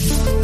And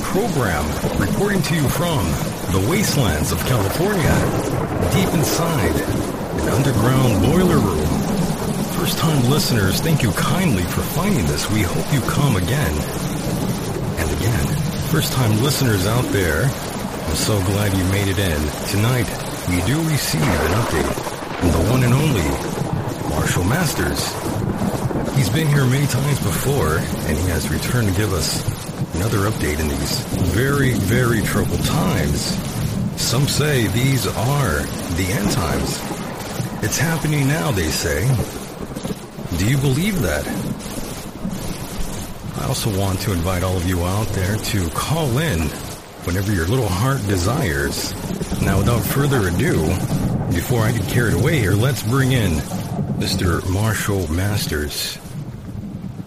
Program, reporting to you from the wastelands of California, deep inside an underground boiler room. First time listeners, thank you kindly for finding this. We hope you come again and again. First time listeners out there, I'm so glad you made it in. Tonight, we do receive an update from the one and only Marshall Masters. He's been here many times before, and he has returned to give us another update in these very, very troubled times. Some say these are the end times. It's happening now, they say. Do you believe that? I also want to invite all of you out there to call in whenever your little heart desires. Now, without further ado, before I get carried away here, let's bring in Mr. Marshall Masters.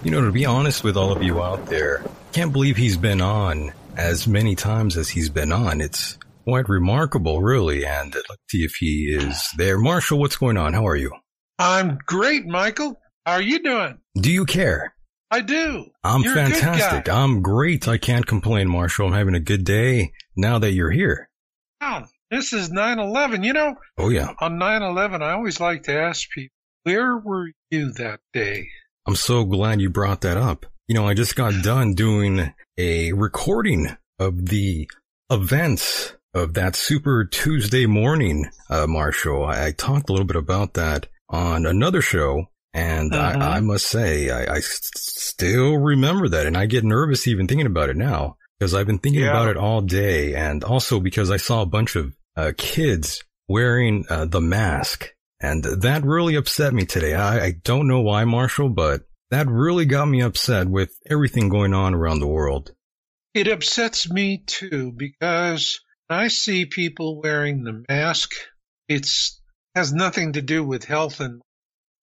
You know, to be honest with all of you out there, can't believe he's been on as many times as he's been on. It's quite remarkable, really. And let's see if he is there. Marshall, what's going on? How are you? I'm great, Michael. How are you doing? Do you care? I do. I'm You're fantastic. I'm great. I can't complain, Marshall. I'm having a good day now that you're here. Wow, this is 9/11. You know, Oh, yeah. on 9/11, I always like to ask people, where were you that day? I'm so glad you brought that up. You know, I just got done doing a recording of the events of that Super Tuesday morning, uh, Marshall. I, I talked a little bit about that on another show, and Mhm. I, I must say, I, I s- still remember that, and I get nervous even thinking about it now. because I've been thinking Yeah. about it all day and also because I saw a bunch of uh, kids wearing uh, the mask and that really upset me today. I, I don't know why, Marshall, but that really got me upset with everything going on around the world. It upsets me too because I see people wearing the mask. It's has nothing to do with health and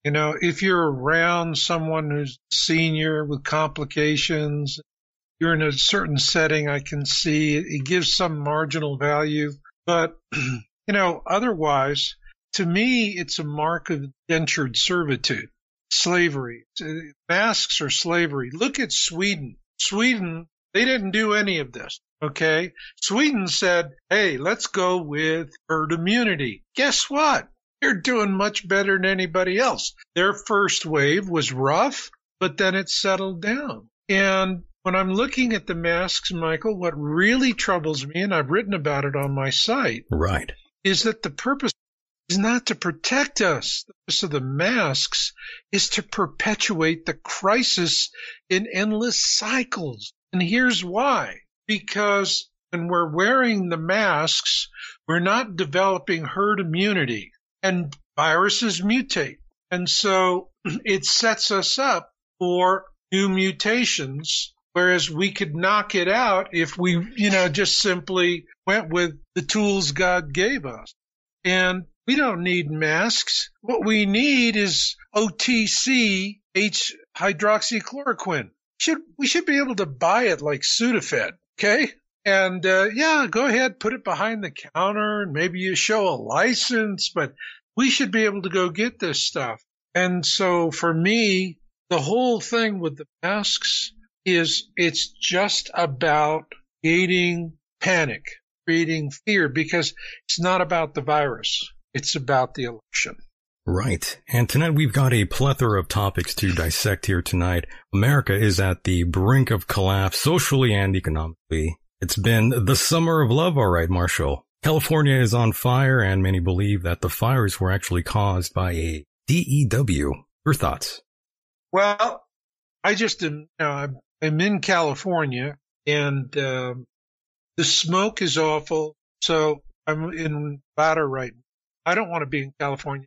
you know if you're around someone who's senior with complications, you're in a certain setting. I can see it, gives some marginal value, but you know otherwise, to me, it's a mark of indentured servitude, slavery. Masks are slavery. Look at Sweden. Sweden they didn't do any of this. Okay. Sweden said, Hey, let's go with herd immunity. Guess what? They're doing much better than anybody else. Their first wave was rough, but then it settled down. And when I'm looking at the masks, Michael, what really troubles me, and I've written about it on my site, Right. is that the purpose is not to protect us. The purpose of the masks is to perpetuate the crisis in endless cycles. And here's why. Because when we're wearing the masks, we're not developing herd immunity and viruses mutate. And so it sets us up for new mutations, whereas we could knock it out if we, you know, just simply went with the tools God gave us. And we don't need masks. What we need is OTC H hydroxychloroquine. Should we should be able to buy it like Sudafed, okay? And uh, yeah, go ahead, put it behind the counter, and maybe you show a license, but we should be able to go get this stuff. And so for me, the whole thing with the masks is it's just about creating panic, creating fear, because it's not about the virus. It's about the election. Right. And tonight we've got a plethora of topics to dissect here tonight. America is at the brink of collapse socially and economically. It's been the summer of love, all right, Marshall. California is on fire and many believe that the fires were actually caused by a DEW. Your thoughts? Well, I just am, you know, I'm, in California and um, the smoke is awful. So I'm in Nevada right now. I don't want to be in California.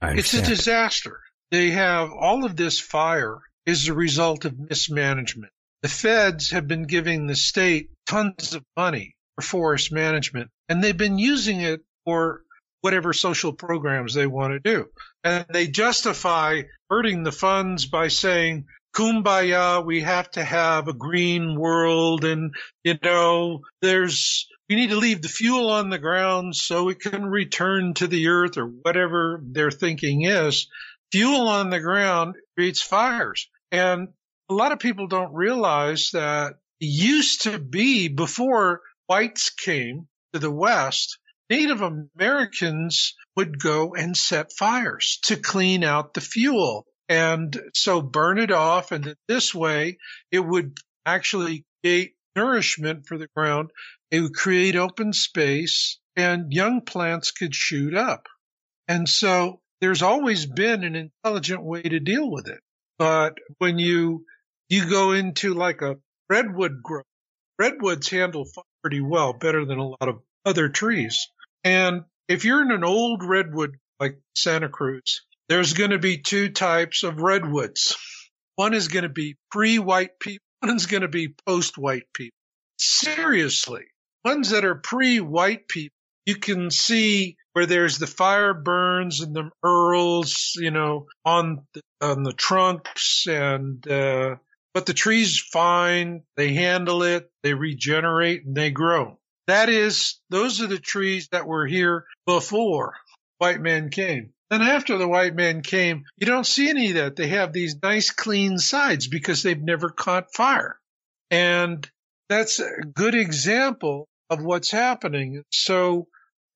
It's a disaster. They have all of this fire is a result of mismanagement. The feds have been giving the state tons of money for forest management, and they've been using it for whatever social programs they want to do. And they justify hurting the funds by saying, kumbaya, we have to have a green world and, you know, there's, we need to leave the fuel on the ground so it can return to the earth or whatever their thinking is. Fuel on the ground creates fires. And a lot of people don't realize that it used to be before whites came to the West, Native Americans would go and set fires to clean out the fuel. And so burn it off. And this way it would actually create nourishment for the ground. It would create open space and young plants could shoot up. And so there's always been an intelligent way to deal with it. But when you, you go into like a redwood grove, redwoods handle fire pretty well, better than a lot of other trees. And if you're in an old redwood like Santa Cruz, there's going to be two types of redwoods. One is going to be pre-white people. One's going to be post-white people. Seriously, ones that are pre-white people, you can see where there's the fire burns and the earls, you know, on the, on the trunks and, uh, but the tree's fine. They handle it. They regenerate and they grow. That is, those are the trees that were here before white man came. Then after the white man came, you don't see any of that. They have these nice clean sides because they've never caught fire. And that's a good example of what's happening. So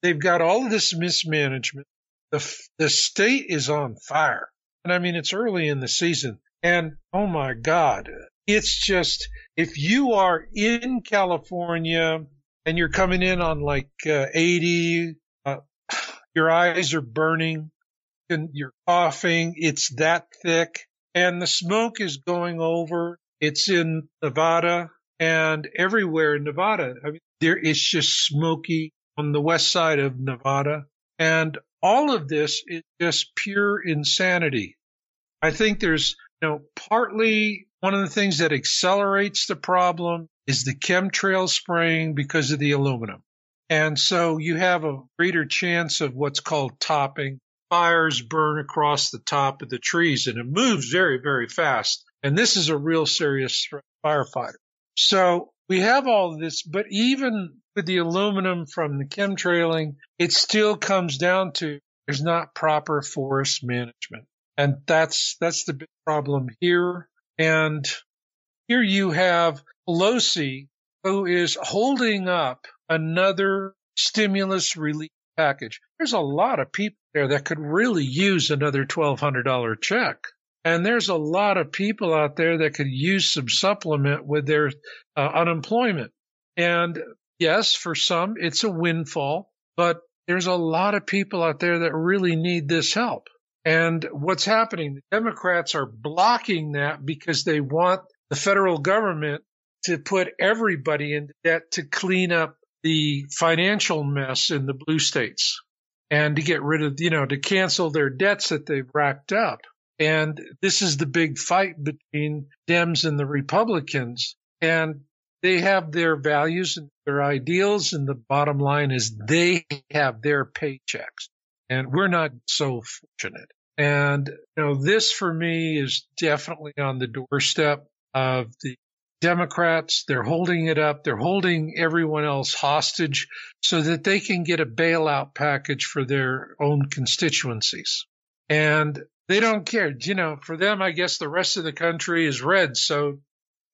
they've got all of this mismanagement. The, the state is on fire. And I mean, it's early in the season. And oh my God, it's just, if you are in California and you're coming in on like uh, 80, uh, your eyes are burning and you're coughing. It's that thick and the smoke is going over. It's in Nevada. and everywhere in Nevada. I mean, there is just smoky on the west side of Nevada. And all of this is just pure insanity. I think there's, you know, partly one of the things that accelerates the problem is the chemtrail spraying because of the aluminum. And so you have a greater chance of what's called topping. Fires burn across the top of the trees and it moves very, very fast. And this is a real serious firefighter. So we have all this, but even with the aluminum from the chemtrailing, it still comes down to there's not proper forest management. And that's, that's the big problem here. And here you have Pelosi who is holding up another stimulus relief package. There's a lot of people there that could really use another $1,200 check. And there's a lot of people out there that could use some supplement with their uh, unemployment. And yes, for some, it's a windfall, but there's a lot of people out there that really need this help. And what's happening? The Democrats are blocking that because they want the federal government to put everybody in debt to clean up the financial mess in the blue states and to get rid of, you know, to cancel their debts that they've racked up. And this is the big fight between Dems and the Republicans. And they have their values and their ideals. And the bottom line is they have their paychecks. And we're not so fortunate. And, you know, this for me is definitely on the doorstep of the Democrats. They're holding it up. They're holding everyone else hostage so that they can get a bailout package for their own constituencies. And they don't care. You know, for them, I guess the rest of the country is red, so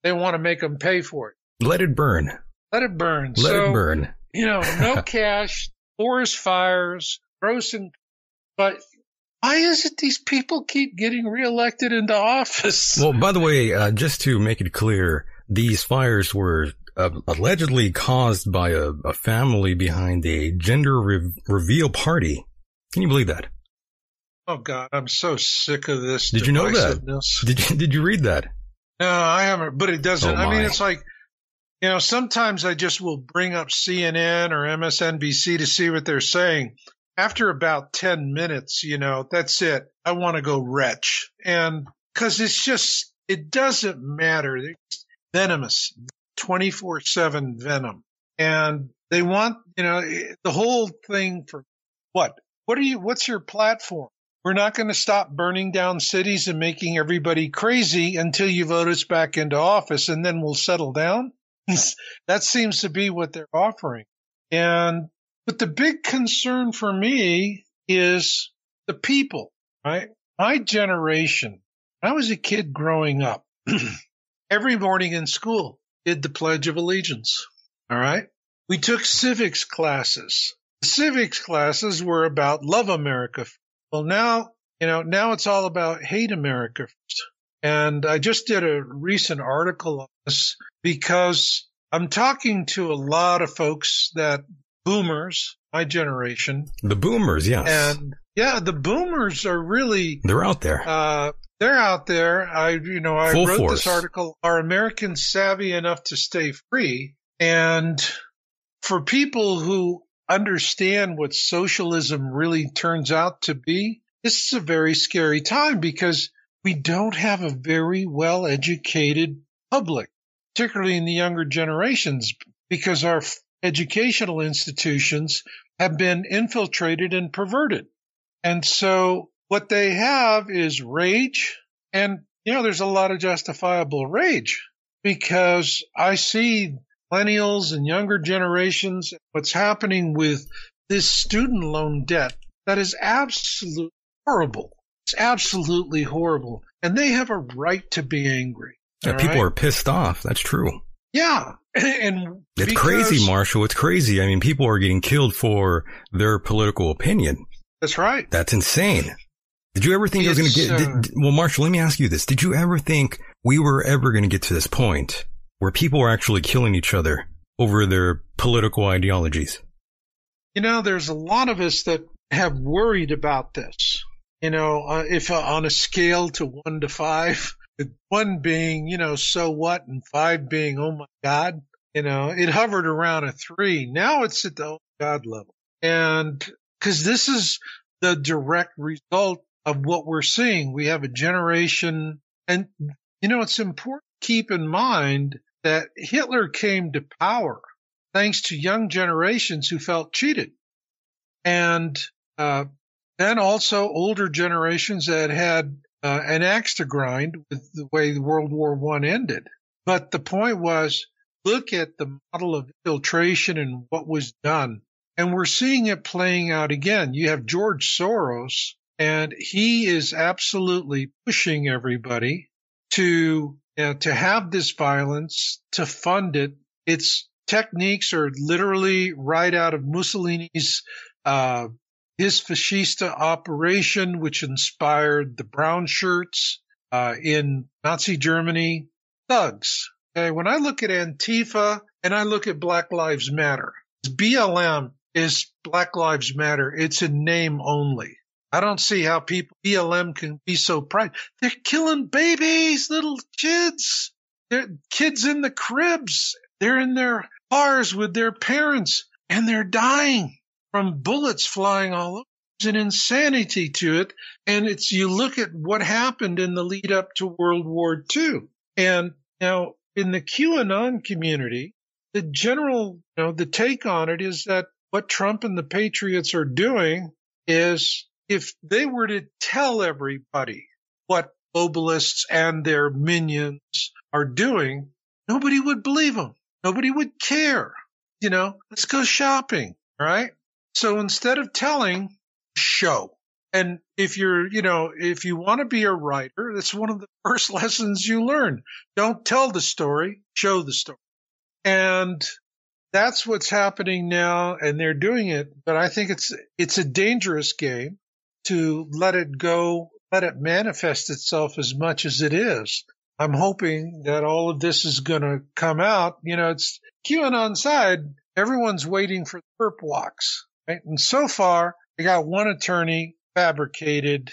they want to make them pay for it. Let it burn. Let it burn. Let so, it burn. You know, no cash, forest fires, gross and, but why is it these people keep getting reelected into office? Well, by the way, uh, just to make it clear, these fires were uh, allegedly caused by a, a, family behind a gender re- reveal party. Can you believe that? Oh God, I'm so sick of this. Did you know that? Did you did you read that? No, I haven't. But it doesn't. Oh I mean, it's like you know, sometimes I just will bring up CNN or MSNBC to see what they're saying. After about ten minutes, you know, that's it. I want to go retch, and because it's just it doesn't matter. It's venomous, twenty four seven venom, and they want you know the whole thing for what? What are you? What's your platform? We're not going to stop burning down cities and making everybody crazy until you vote us back into office and then we'll settle down. that seems to be what they're offering. And, but the big concern for me is the people, right? My generation, I was a kid growing up, every morning in school did the Pledge of Allegiance. All right. We took civics classes. The civics classes were about love America well, now, you know, now it's all about hate America first. And I just did a recent article on this because I'm talking to a lot of folks that boomers, my generation. The boomers, yes. And yeah, the boomers are really they're out there. Uh, they're out there. I, you know, I Full wrote force. this article. Are Americans savvy enough to stay free? And for people who understand what socialism really turns out to be, this is a very scary time because we don't have a very well educated public, particularly in the younger generations, because our educational institutions have been infiltrated and perverted. And so what they have is rage. And, you know, there's a lot of justifiable rage because I see millennials and younger generations, what's happening with this student loan debt that is absolutely horrible. It's absolutely horrible. And they have a right to be angry. Yeah, people right? are pissed off. That's true. Yeah. And it's crazy, Marshall. It's crazy. I mean, people are getting killed for their political opinion. That's right. That's insane. Did you ever think it's, it was going to get? Uh, did, well, Marshall, let me ask you this: Did you ever think we were ever going to get to this point where people are actually killing each other over their political ideologies? You know, there's a lot of us that have worried about this. You know, uh, if uh, on a scale to one to five, one being, you know, so what, and five being, oh my God. You know, it hovered around a three. Now it's at the oh God level. And because this is the direct result of what we're seeing. We have a generation, and you know, it's important to keep in mind that Hitler came to power thanks to young generations who felt cheated. And uh, then also older generations that had uh, an axe to grind with the way World War One ended. But the point was, look at the model of infiltration and what was done. And we're seeing it playing out again. You have George Soros, and he is absolutely pushing everybody to uh, to have this violence, to fund it. Its techniques are literally right out of Mussolini's uh, his fascista operation, which inspired the brown shirts uh, in Nazi Germany, thugs. Okay, when I look at Antifa and I look at Black Lives Matter, BLM is Black Lives Matter. It's a name only. I don't see how people BLM can be so proud. They're killing babies, little kids. They're kids in the cribs. They're in their cars with their parents and they're dying from bullets flying all over. There's an insanity to it. And it's, you look at what happened in the lead up to World War II. And now in the QAnon community, the general, you know, the take on it is that what Trump and the Patriots are doing is if they were to tell everybody what globalists and their minions are doing, nobody would believe them. Nobody would care. You know, let's go shopping, right? So instead of telling, show. And if you're, you know, if you want to be a writer, that's one of the first lessons you learn. Don't tell the story, show the story. And that's what's happening now and they're doing it. But I think it's, it's a dangerous game to let it go, let it manifest itself as much as it is. I'm hoping that all of this is going to come out. You know, it's QAnon side. Everyone's waiting for the perp walks, right? And so far, I got one attorney fabricated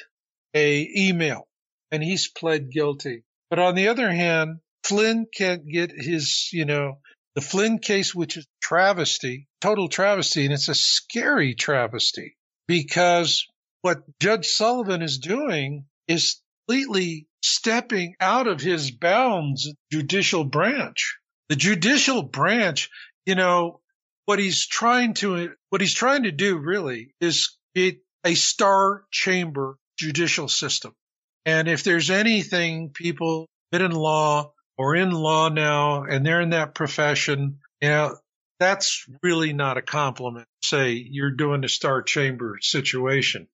a email and he's pled guilty. But on the other hand, Flynn can't get his, you know, the Flynn case, which is travesty, total travesty, and it's a scary travesty because what Judge Sullivan is doing is completely stepping out of his bounds judicial branch. The judicial branch, you know, what he's trying to what he's trying to do really is create a star chamber judicial system. And if there's anything people been in law or in law now and they're in that profession, you know, that's really not a compliment. Say you're doing a star chamber situation.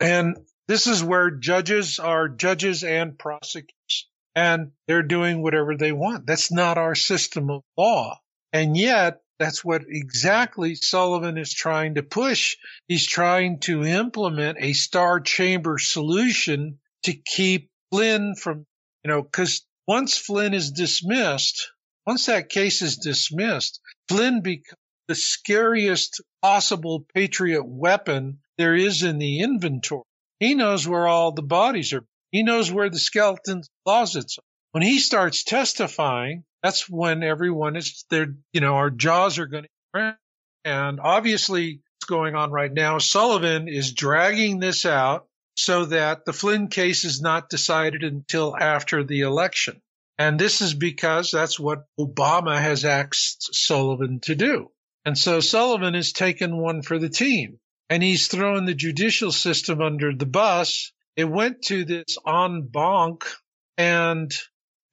And this is where judges are judges and prosecutors and they're doing whatever they want. That's not our system of law. And yet that's what exactly Sullivan is trying to push. He's trying to implement a star chamber solution to keep Flynn from, you know, cause once Flynn is dismissed, once that case is dismissed, Flynn becomes the scariest possible patriot weapon there is in the inventory. He knows where all the bodies are. He knows where the skeleton closets are. When he starts testifying, that's when everyone is there. You know, our jaws are going to, and obviously what's going on right now. Sullivan is dragging this out so that the Flynn case is not decided until after the election. And this is because that's what Obama has asked Sullivan to do. And so Sullivan has taken one for the team and he's thrown the judicial system under the bus. It went to this en banc and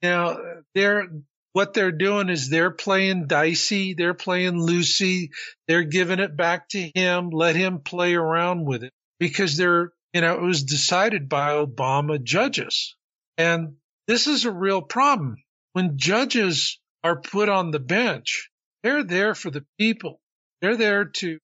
you know, they're, what they're doing is they're playing dicey. They're playing loosey. They're giving it back to him. Let him play around with it because they're, you know, it was decided by Obama judges. And this is a real problem. When judges are put on the bench, they're there for the people. They're there to,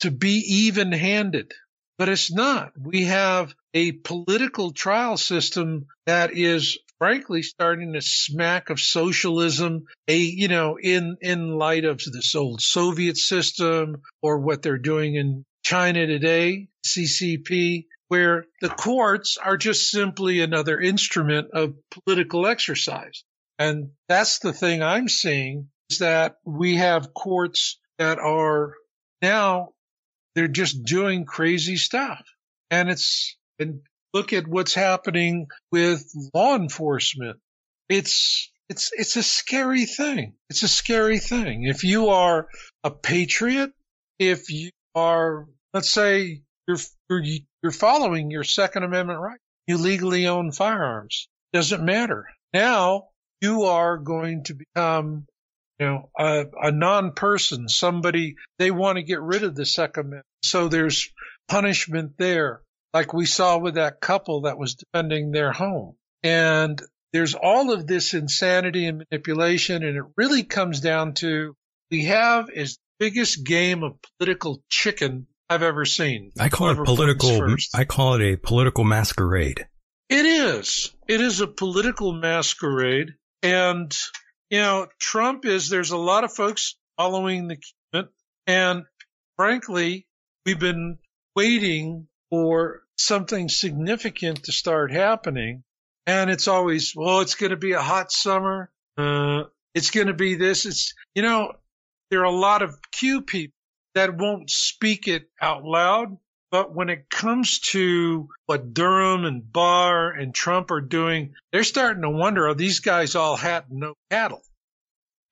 to be even handed, but it's not. We have a political trial system that is frankly starting to smack of socialism, a, you know, in, in light of this old Soviet system or what they're doing in China today, CCP. where the courts are just simply another instrument of political exercise. And that's the thing I'm seeing that we have courts that are now they're just doing crazy stuff. And it's and look at what's happening with law enforcement. It's it's it's a scary thing. It's a scary thing. If you are a patriot, if you are let's say you're you're, you're following your second amendment right, you legally own firearms. Doesn't matter. Now you are going to become you know, a, a non-person, somebody, they want to get rid of the Second Amendment. So there's punishment there, like we saw with that couple that was defending their home. And there's all of this insanity and manipulation. And it really comes down to we have is the biggest game of political chicken I've ever seen. I call it political, I call it a political masquerade. It is. It is a political masquerade. And you know, Trump is, there's a lot of folks following the movement. And frankly, we've been waiting for something significant to start happening. And it's always, well, it's going to be a hot summer. Uh, it's going to be this. It's, you know, there are a lot of Q people that won't speak it out loud. But when it comes to what Durham and Barr and Trump are doing, they're starting to wonder, are these guys all hat and no cattle?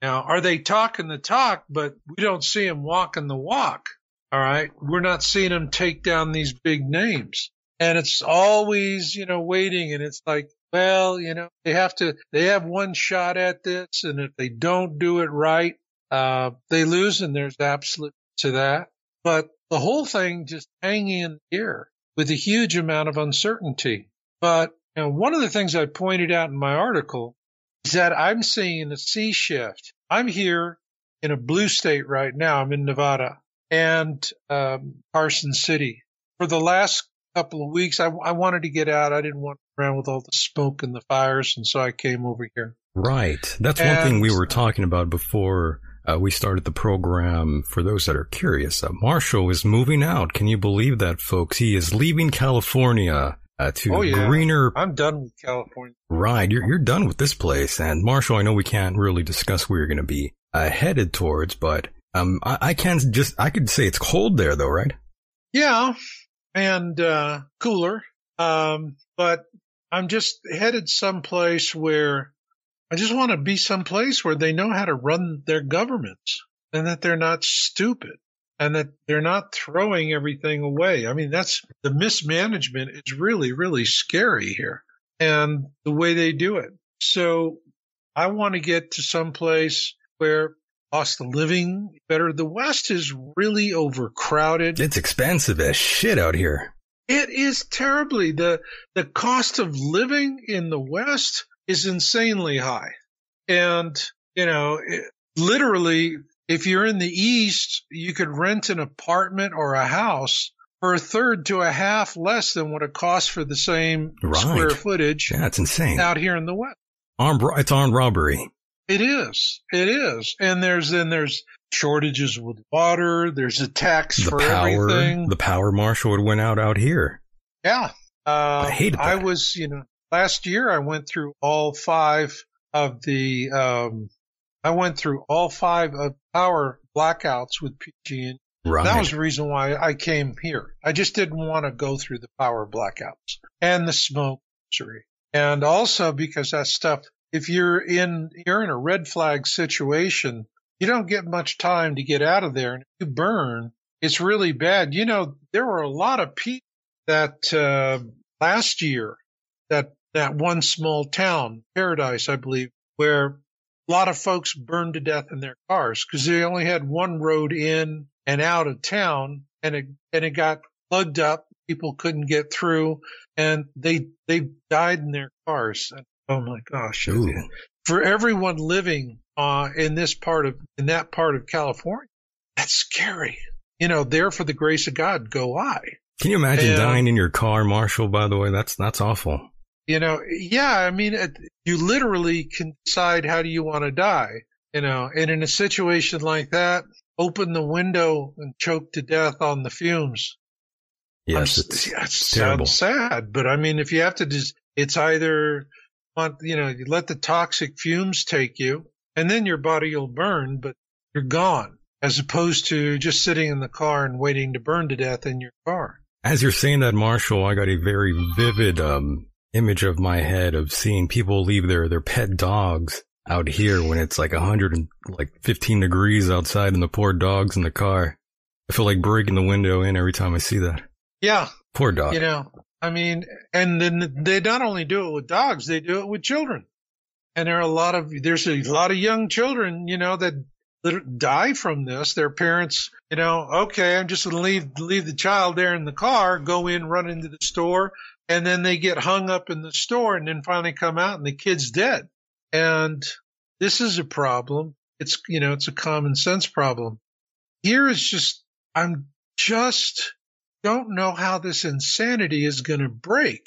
Now, are they talking the talk, but we don't see them walking the walk? All right. We're not seeing them take down these big names. And it's always, you know, waiting. And it's like, well, you know, they have to, they have one shot at this. And if they don't do it right, uh, they lose. And there's absolute to that. But the whole thing just hanging in the air with a huge amount of uncertainty. But you know, one of the things I pointed out in my article is that I'm seeing a sea shift. I'm here in a blue state right now. I'm in Nevada and um, Carson City. For the last couple of weeks, I, I wanted to get out. I didn't want to around with all the smoke and the fires, and so I came over here. Right. That's and, one thing we were talking about before uh, we started the program, for those that are curious, uh, Marshall is moving out. Can you believe that, folks? He is leaving California uh, to oh, yeah. greener. I'm done with California. Right, you're you're done with this place. And Marshall, I know we can't really discuss where you're going to be uh, headed towards, but um, I, I can just I could say it's cold there, though, right? Yeah, and uh, cooler. Um, but I'm just headed someplace where I just want to be someplace where they know how to run their governments and that they're not stupid and that they're not throwing everything away. I mean, that's the mismanagement is really, really scary here and the way they do it. So I want to get to some place where cost of living better. The West is really overcrowded. It's expensive as shit out here. It is terribly the the cost of living in the West is insanely high. And, you know, it, literally, if you're in the East, you could rent an apartment or a house for a third to a half less than what it costs for the same right. square footage. Yeah, it's insane. Out here in the West. Armed, it's armed robbery. It is. It is. And there's then there's shortages with water. There's a tax the for power, everything. The power Marshall went out out here. Yeah. Uh, I hated that. I was, you know, last year I went through all five of the um, I went through all five of power blackouts with PG&E. Right. That was the reason why I came here. I just didn't want to go through the power blackouts and the smoke And also because that stuff, if you're in, you're in a red flag situation, you don't get much time to get out of there. And if you burn, it's really bad. You know, there were a lot of people that, uh, last year that that one small town, Paradise, I believe, where a lot of folks burned to death in their cars because they only had one road in and out of town, and it and it got plugged up. People couldn't get through, and they they died in their cars. And, oh my gosh! Ooh. For everyone living uh, in this part of in that part of California, that's scary. You know, there for the grace of God go I. Can you imagine and, dying in your car, Marshall? By the way, that's that's awful. You know, yeah, I mean, you literally can decide how do you want to die, you know, and in a situation like that, open the window and choke to death on the fumes. Yes, it's, yeah, it terrible. sad, but I mean, if you have to just, it's either, want- you know, you let the toxic fumes take you and then your body will burn, but you're gone as opposed to just sitting in the car and waiting to burn to death in your car. As you're saying that, Marshall, I got a very vivid um, image of my head of seeing people leave their, their pet dogs out here when it's like 100 and like 15 degrees outside and the poor dogs in the car. I feel like breaking the window in every time I see that. Yeah. Poor dog. You know, I mean, and then they not only do it with dogs, they do it with children. And there are a lot of, there's a lot of young children, you know, that that die from this. Their parents, you know, okay, I'm just going to leave, leave the child there in the car, go in, run into the store, and then they get hung up in the store and then finally come out and the kid's dead. And this is a problem. It's, you know, it's a common sense problem. Here is just, I'm just don't know how this insanity is going to break.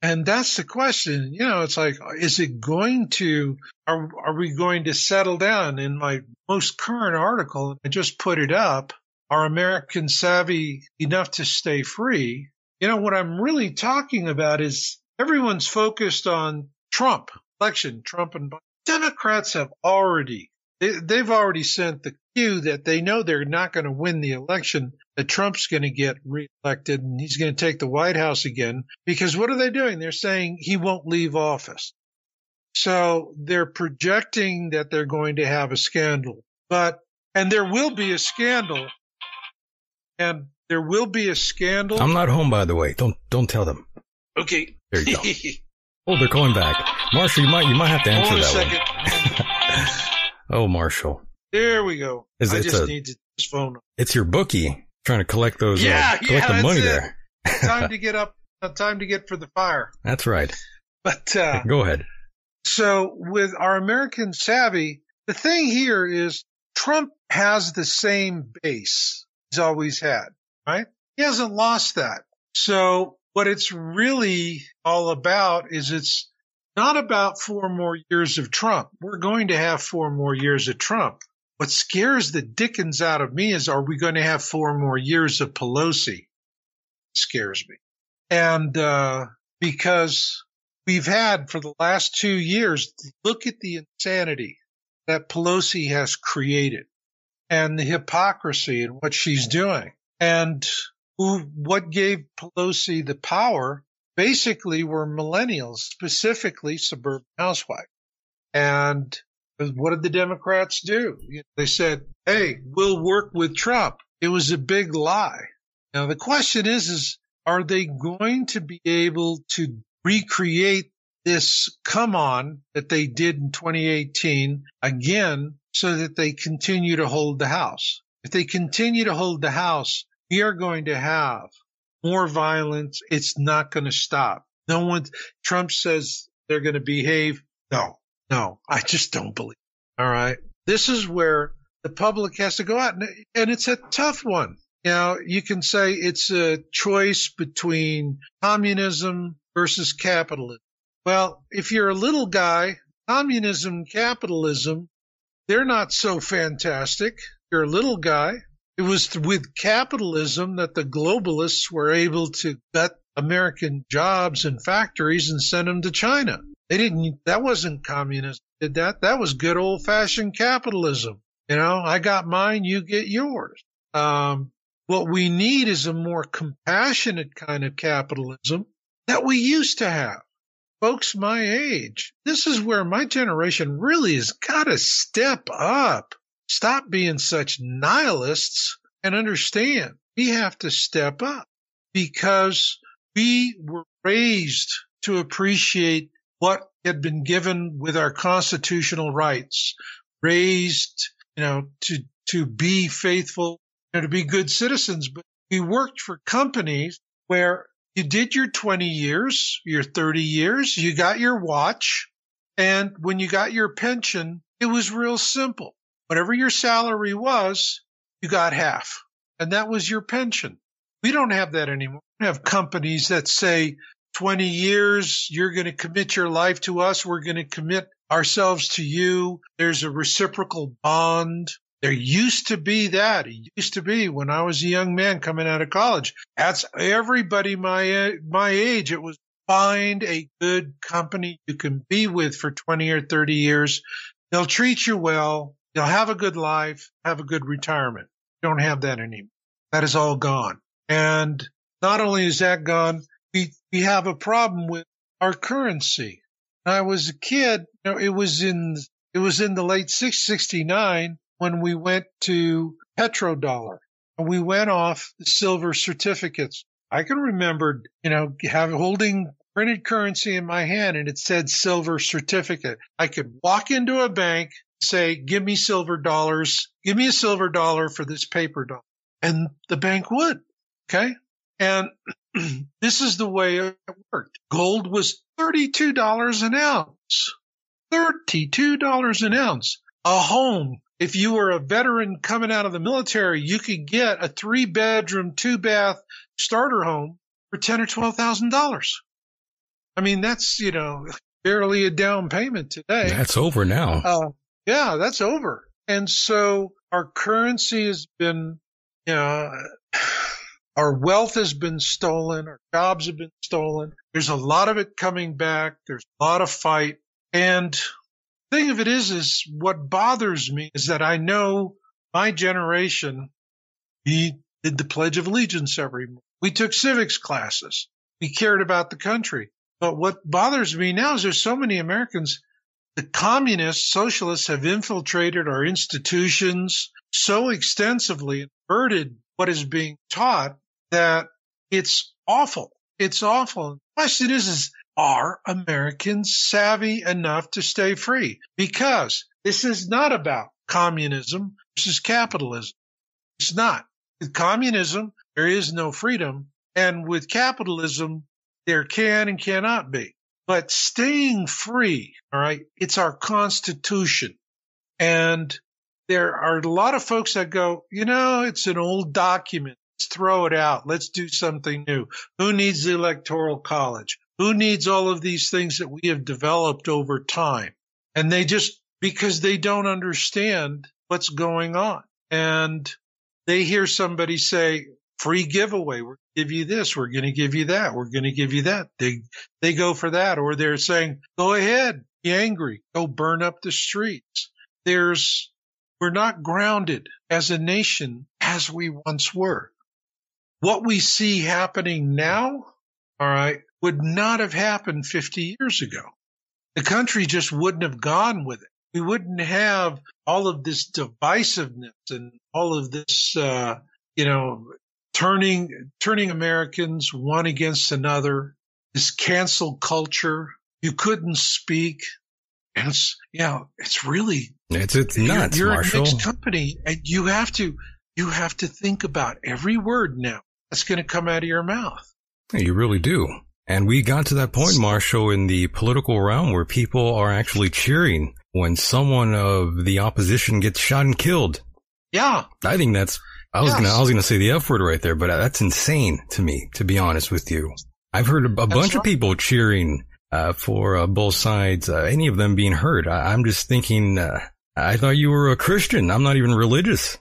And that's the question. You know, it's like, is it going to, are, are we going to settle down? In my most current article, I just put it up. Are Americans savvy enough to stay free? You know, what I'm really talking about is everyone's focused on Trump election, Trump and Biden. Democrats have already, they, they've already sent the cue that they know they're not going to win the election that Trump's going to get reelected and he's going to take the White House again. Because what are they doing? They're saying he won't leave office. So they're projecting that they're going to have a scandal. But, and there will be a scandal. And there will be a scandal. I'm not home, by the way. Don't don't tell them. okay. There you go. Oh, they're calling back. Marshall, you might you might have to answer Hold a that second. one. Oh, Marshall, there we go. Is I it just a- need to phone. it's your bookie trying to collect those. Yeah, uh, collect yeah, the money that's there. Time to get up. uh, Time to get for the fire. That's right. But, uh, Go ahead. So with our American savvy, the thing here is Trump has the same base he's always had, right? He hasn't lost that. So what it's really all about is it's not about four more years of Trump. We're going to have four more years of Trump. What scares the dickens out of me is are we going to have four more years of Pelosi? It scares me. And, uh, because we've had for the last two years, look at the insanity that Pelosi has created and the hypocrisy in what she's doing. And who, what gave Pelosi the power basically were millennials, specifically suburban housewives. And what did the Democrats do? They said, Hey, we'll work with Trump. It was a big lie. Now the question is, is are they going to be able to recreate this come on that they did in 2018 again so that they continue to hold the house? If they continue to hold the house, we are going to have more violence. It's not going to stop. No one, Trump says they're going to behave. No, no, I just don't believe. All right. This is where the public has to go out and, and it's a tough one. You know, you can say it's a choice between communism versus capitalism. Well, if you're a little guy, communism, capitalism, they're not so fantastic. You're a little guy. It was with capitalism that the globalists were able to gut American jobs and factories and send them to China. They didn't, that wasn't communism, did that. That was good old fashioned capitalism. You know, I got mine, you get yours. Um, what we need is a more compassionate kind of capitalism that we used to have. Folks my age, this is where my generation really has got to step up. Stop being such nihilists and understand we have to step up because we were raised to appreciate what had been given with our constitutional rights, raised, you know, to, to be faithful, know, to be good citizens. But we worked for companies where you did your 20 years, your 30 years, you got your watch. And when you got your pension, it was real simple. Whatever your salary was, you got half. And that was your pension. We don't have that anymore. We have companies that say 20 years, you're going to commit your life to us. We're going to commit ourselves to you. There's a reciprocal bond. There used to be that. It used to be when I was a young man coming out of college. That's everybody my my age. It was find a good company you can be with for 20 or 30 years. They'll treat you well. You'll have a good life, have a good retirement. You don't have that anymore. That is all gone. And not only is that gone, we, we have a problem with our currency. When I was a kid, you know, it was in, it was in the late 669 when we went to petrodollar and we went off the silver certificates. I can remember, you know, having holding printed currency in my hand and it said silver certificate. I could walk into a bank, say, give me silver dollars, give me a silver dollar for this paper dollar. And the bank would. Okay. And this is the way it worked. Gold was $32 an ounce. $32 an ounce. A home. If you were a veteran coming out of the military, you could get a three bedroom, two bath starter home for ten or twelve thousand dollars. I mean, that's you know barely a down payment today. That's over now. Uh, yeah, that's over. And so our currency has been, you know, our wealth has been stolen. Our jobs have been stolen. There's a lot of it coming back. There's a lot of fight. And the thing of it is, is what bothers me is that I know my generation, we did the Pledge of Allegiance every month. We took civics classes. We cared about the country. But what bothers me now is there's so many Americans, the communists, socialists have infiltrated our institutions so extensively and perverted what is being taught that it's awful. It's awful. The question is, is are Americans savvy enough to stay free? Because this is not about communism versus capitalism. It's not. With communism, there is no freedom. And with capitalism, there can and cannot be. But staying free, all right, it's our constitution. And there are a lot of folks that go, you know, it's an old document. Let's throw it out. Let's do something new. Who needs the electoral college? Who needs all of these things that we have developed over time? And they just, because they don't understand what's going on. And they hear somebody say, free giveaway. We're give you this. We're going to give you that. We're going to give you that. They, they go for that. Or they're saying, go ahead, be angry, go burn up the streets. There's, we're not grounded as a nation as we once were. What we see happening now, all right, would not have happened 50 years ago. The country just wouldn't have gone with it. We wouldn't have all of this divisiveness and all of this, uh, you know, turning turning Americans one against another, this cancel culture. You couldn't speak. And it's yeah, it's really it's it's nuts, you're, you're Marshall. a mixed company and you have to you have to think about every word now that's going to come out of your mouth. You really do. And we got to that point, Marshall, in the political realm where people are actually cheering when someone of the opposition gets shot and killed. Yeah. I think that's I was gonna, I was gonna say the F word right there, but that's insane to me, to be honest with you. I've heard a, a bunch of people cheering, uh, for uh, both sides, uh, any of them being hurt. I, am just thinking, uh, I thought you were a Christian. I'm not even religious.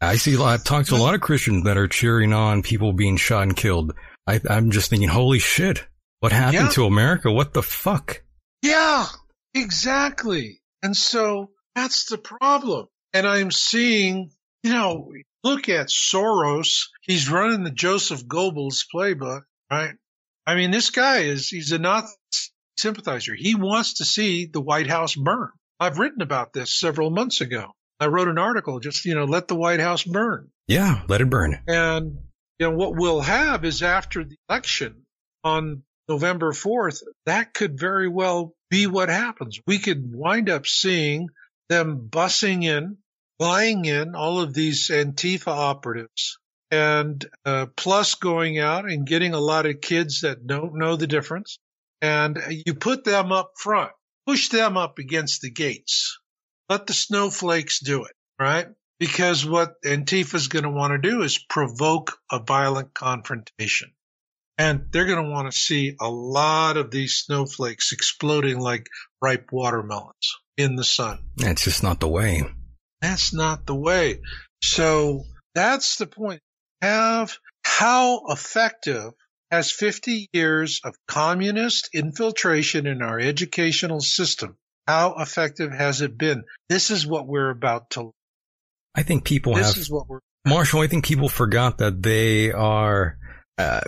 I see, I've talked to a lot of Christians that are cheering on people being shot and killed. I, am just thinking, holy shit, what happened yeah. to America? What the fuck? Yeah, exactly. And so that's the problem. And I'm seeing, you know, look at Soros. He's running the Joseph Goebbels playbook, right? I mean, this guy is, he's a Nazi sympathizer. He wants to see the White House burn. I've written about this several months ago. I wrote an article just, you know, let the White House burn. Yeah, let it burn. And, you know, what we'll have is after the election on November 4th, that could very well be what happens. We could wind up seeing them bussing in buying in all of these Antifa operatives and uh, plus going out and getting a lot of kids that don't know the difference. And you put them up front, push them up against the gates. Let the snowflakes do it, right? Because what Antifa is going to want to do is provoke a violent confrontation. And they're going to want to see a lot of these snowflakes exploding like ripe watermelons in the sun. That's just not the way. That's not the way. So that's the point. Have how effective has 50 years of communist infiltration in our educational system? How effective has it been? This is what we're about to. I think people This have is what we're. Marshall. I think people forgot that they are uh,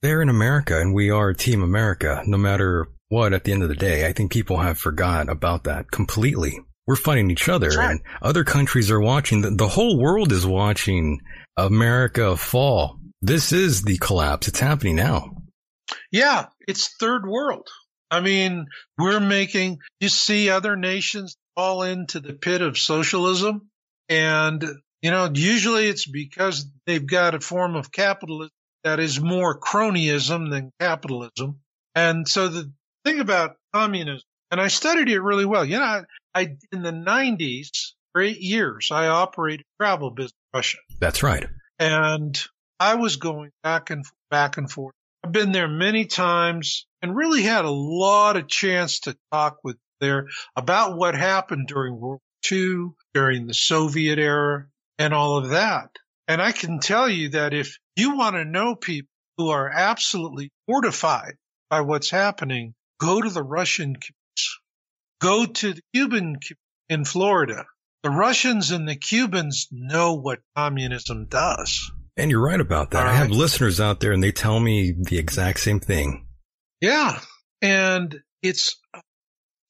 they're in America and we are Team America. No matter what, at the end of the day, I think people have forgot about that completely. We're fighting each other, right. and other countries are watching. The, the whole world is watching America fall. This is the collapse. It's happening now. Yeah, it's third world. I mean, we're making, you see other nations fall into the pit of socialism. And, you know, usually it's because they've got a form of capitalism that is more cronyism than capitalism. And so the thing about communism, and I studied it really well. You know, I, in the 90s, for eight years, I operated travel business in Russia That's right. and I was going back and back and forth. I've been there many times and really had a lot of chance to talk with there about what happened during World War II, during the Soviet era, and all of that. And I can tell you that if you want to know people who are absolutely mortified by what's happening, go to the Russian. Go to the Cuban in Florida. The Russians and the Cubans know what communism does. And you're right about that. All I have listeners out there and they tell me the exact same thing. Yeah. And it's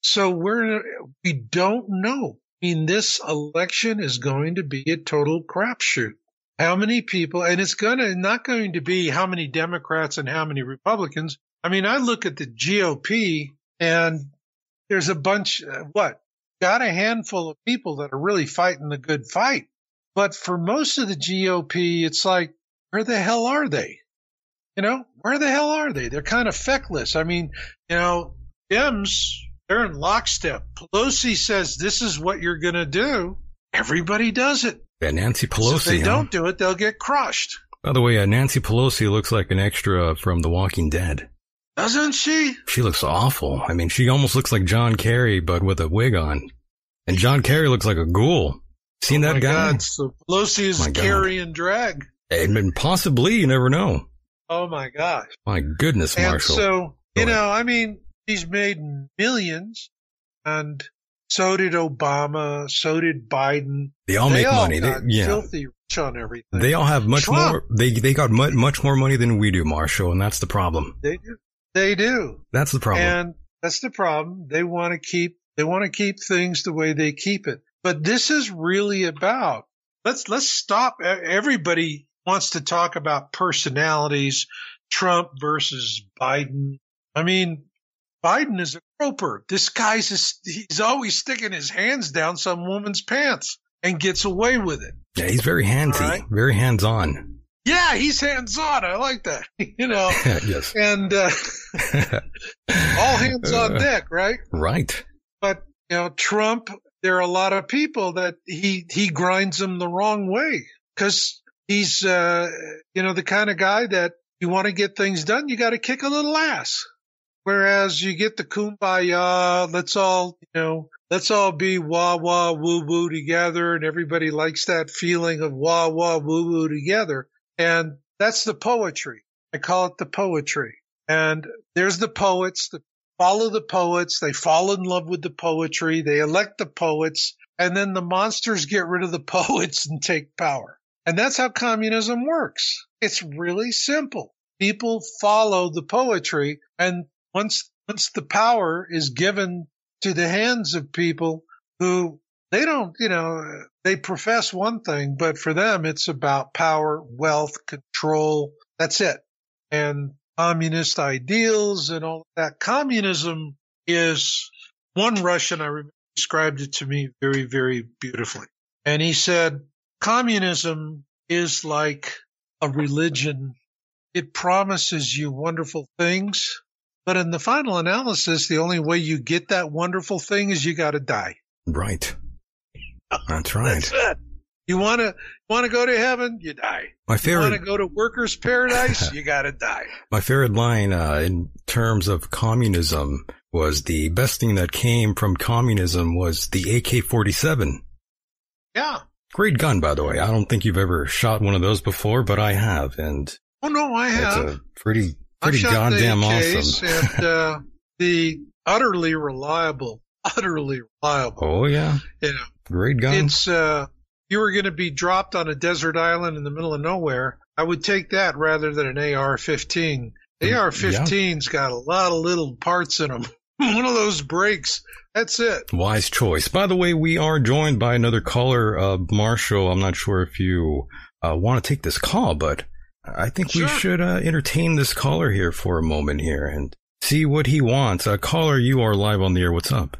so we're, we don't know. I mean, this election is going to be a total crapshoot. How many people, and it's gonna, not going to be how many Democrats and how many Republicans. I mean, I look at the GOP and there's a bunch, uh, what? Got a handful of people that are really fighting the good fight. But for most of the GOP, it's like, where the hell are they? You know, where the hell are they? They're kind of feckless. I mean, you know, Dems, they're in lockstep. Pelosi says this is what you're going to do. Everybody does it. Yeah, Nancy So if they huh? don't do it, they'll get crushed. By the way, uh, Nancy Pelosi looks like an extra from The Walking Dead. Doesn't she? She looks awful. I mean, she almost looks like John Kerry, but with a wig on. And John Kerry looks like a ghoul. Seen Oh that guy? God. So Pelosi is oh My God. Kerry in drag. Eh, and possibly, you never know. Oh my gosh. My goodness, And Marshall. so, you know, I mean, he's made millions and so did Obama. So did Biden. they all make all money. They, got yeah. filthy rich on everything. They all have much Trump. more. They they got much much more money than we do, Marshall, and that's the problem. They do. They do. That's the problem. And that's the problem. They want to keep they want to keep things the way they keep it. But this is really about let's let's stop. Everybody wants to talk about personalities, Trump versus Biden. I mean, Biden is a groper. This guy's just, he's always sticking his hands down some woman's pants and gets away with it. yeah, he's very handsy, right. very hands on. Yeah, he's hands on. I like that. you know, yes. and uh, all hands on Uh, deck, right? Right. But you know, Trump, there are a lot of people that he he grinds them the wrong way because he's uh, you know the kind of guy that you want to get things done, you got to kick a little ass. Whereas you get the kumbaya, let's all you know, let's all be wah wah woo woo together, and everybody likes that feeling of wah wah woo woo together, and that's the poetry. I call it the poetry. And there's the poets, the follow the poets. They fall in love with the poetry. They elect the poets and then the monsters get rid of the poets and take power. And that's how communism works. It's really simple. People follow the poetry and once, once the power is given to the hands of people who they don't, you know, they profess one thing, but for them it's about power, wealth, control. That's it. And communist ideals and all that. Communism is one Russian I remember described it to me very, very beautifully. And he said, communism is like a religion. It promises you wonderful things, but in the final analysis, the only way you get that wonderful thing is you got to die. Right. That's right. That's. You want to want to go to heaven, you die. My You want to favorite, go to workers' paradise, you got to die. my favorite line uh, in terms of communism was the best thing that came from communism was the AK-47. Yeah. Great gun, by the way. I don't think you've ever shot one of those before, but I have, and Oh no, I have. it's a pretty, pretty goddamn the awesome. and uh, the utterly reliable, utterly reliable. Oh yeah, You know, great gun. it's uh, you were going to be dropped on a desert island in the middle of nowhere. I would take that rather than an AR-15. The Mm, AR-15's got a lot of little parts in them. One of those breaks. That's it. Wise choice. By the way, we are joined by another caller, uh, Marshall. I'm not sure if you uh, want to take this call, but I think we should uh, entertain this caller here for a moment here and see what he wants. Uh, caller, you are live on the air. What's up?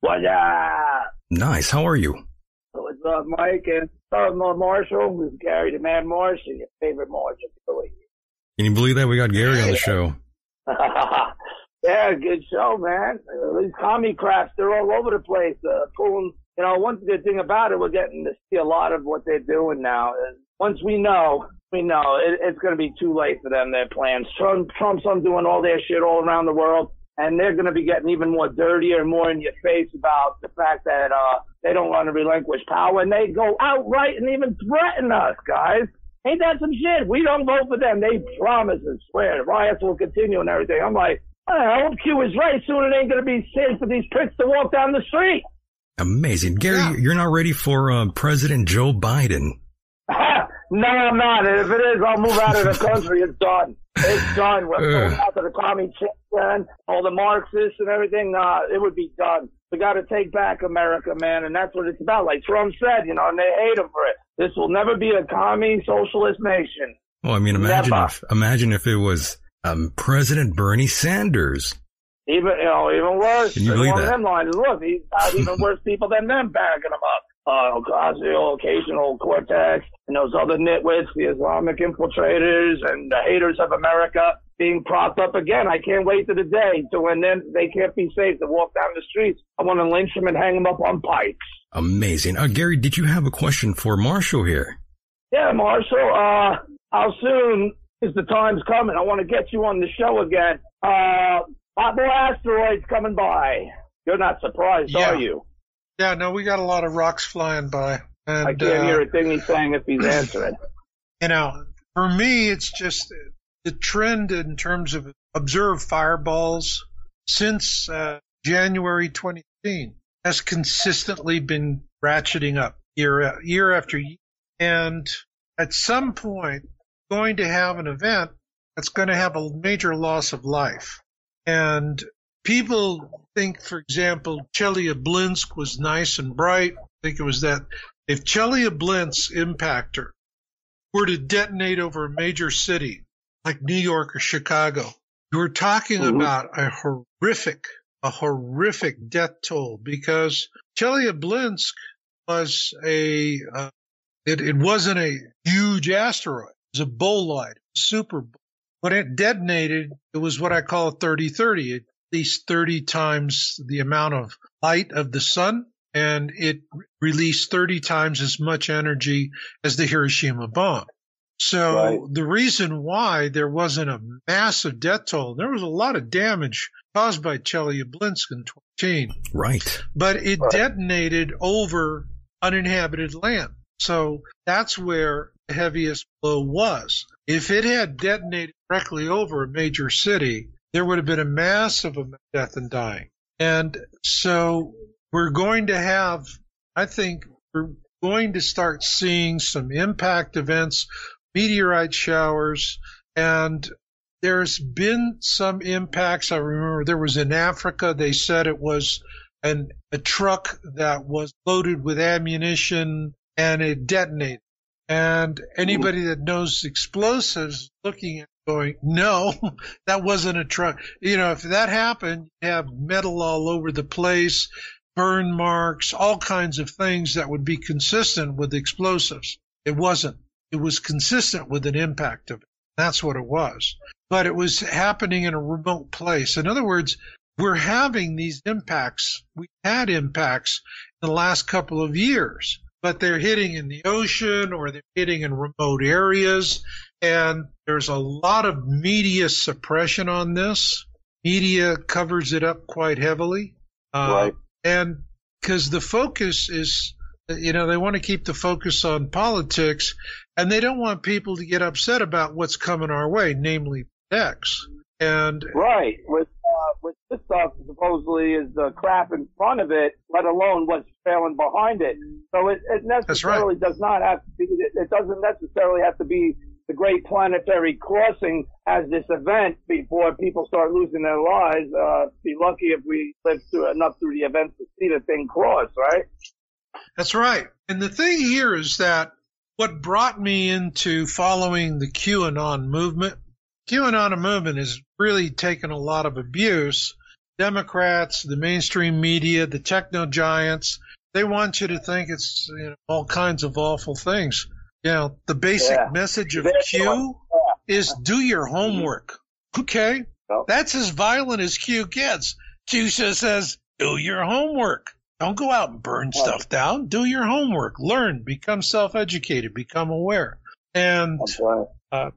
What up? Nice. How are you? What's up, Mike? And uh, Marshall, is Gary the Man Marsh, and your favorite Marshall. Can you believe that we got Gary on the show? yeah, good show, man. Uh, these commie crafts, they're all over the place. Uh, pulling, you know, one good thing about it, we're getting to see a lot of what they're doing now. And once we know, we know it, it's going to be too late for them, their plans. Trump, Trump's undoing all their shit all around the world. And they're going to be getting even more dirtier and more in your face about the fact that, uh, they don't want to relinquish power and they go outright and even threaten us, guys. Ain't that some shit? We don't vote for them. They promise and swear riots will continue and everything. I'm like, I hope Q is right. Soon it ain't going to be safe for these pricks to walk down the street. Amazing. Gary, Yeah. you're not ready for uh, President Joe Biden. no, I'm not. And if it is, I'll move out of the country. It's done. It's done. We're out to the commie chicks all the Marxists and everything. Nah, it would be done. We got to take back America, man, and that's what it's about. Like Trump said, you know, and they hate him for it. This will never be a commie socialist nation. Well, I mean, imagine Never. if imagine if it was um, President Bernie Sanders. Even you know, even worse. Can you believe that? them lines. Look, he's got even worse people than them backing him up. Uh, Ocasio, occasional Cortex, and those other nitwits, the Islamic infiltrators, and the haters of America being propped up again. I can't wait to the day to when then they can't be safe to walk down the streets. I want to lynch them and hang them up on pikes. Amazing. Uh, Gary, did you have a question for Marshall here? Yeah, Marshall. Uh, how soon is the time's coming? I want to get you on the show again. Uh, boy asteroids coming by. You're not surprised, Yeah. are you? Yeah, no, we got a lot of rocks flying by. And, I can't uh, hear a thing he's saying if he's answering. you know, for me, it's just the trend in terms of observed fireballs since uh, January 2018 has consistently been ratcheting up year year after year, and at some point, going to have an event that's going to have a major loss of life, and people think, for example, Chelyabinsk was nice and bright. I think it was that if Chelyabinsk impactor were to detonate over a major city like New York or Chicago, you're talking Mhm. about a horrific, a horrific death toll because Chelyabinsk was a, uh, it, it wasn't a huge asteroid. It was a bolide, super. When it detonated, it was what I call a 30-30, at least 30 times the amount of light of the sun, and it released 30 times as much energy as the Hiroshima bomb. So Right. the reason why there wasn't a massive death toll, there was a lot of damage caused by Chelyabinsk in 2018, Right. but it Right. detonated over uninhabited land. So that's where the heaviest blow was. If it had detonated directly over a major city, there would have been a massive amount of death and dying. And so we're going to have, I think, we're going to start seeing some impact events, meteorite showers, and there's been some impacts. I remember there was in Africa, they said it was an, a truck that was loaded with ammunition and it detonated. And anybody that knows explosives looking at going, no, that wasn't a truck. You know, if that happened, you have metal all over the place, burn marks, all kinds of things that would be consistent with explosives. It wasn't. It was consistent with an impact of it. That's what it was. But it was happening in a remote place. In other words, we're having these impacts. We had impacts in the last couple of years, but they're hitting in the ocean or they're hitting in remote areas. And there's a lot of media suppression on this. Media covers it up quite heavily. Uh, Right. And because the focus is You know, they want to keep the focus on politics and they don't want people to get upset about what's coming our way, namely X. And right with uh, with this stuff supposedly is the crap in front of it, let alone what's failing behind it. So it, it necessarily right. does not have to be. It doesn't necessarily have to be the great planetary crossing as this event before people start losing their lives. Uh, be lucky if we live through enough through the events to see the thing cross, right? That's right. And the thing here is that what brought me into following the QAnon movement, QAnon movement has really taken a lot of abuse. Democrats, the mainstream media, the techno giants, they want you to think it's you know, all kinds of awful things. Know, the basic Yeah. message of Q doing- is do your homework. Okay? That's as violent as Q gets. Q just says, do your homework. Don't go out and burn Right. stuff down. Do your homework. Learn. Become self educated. Become aware. And right. Uh,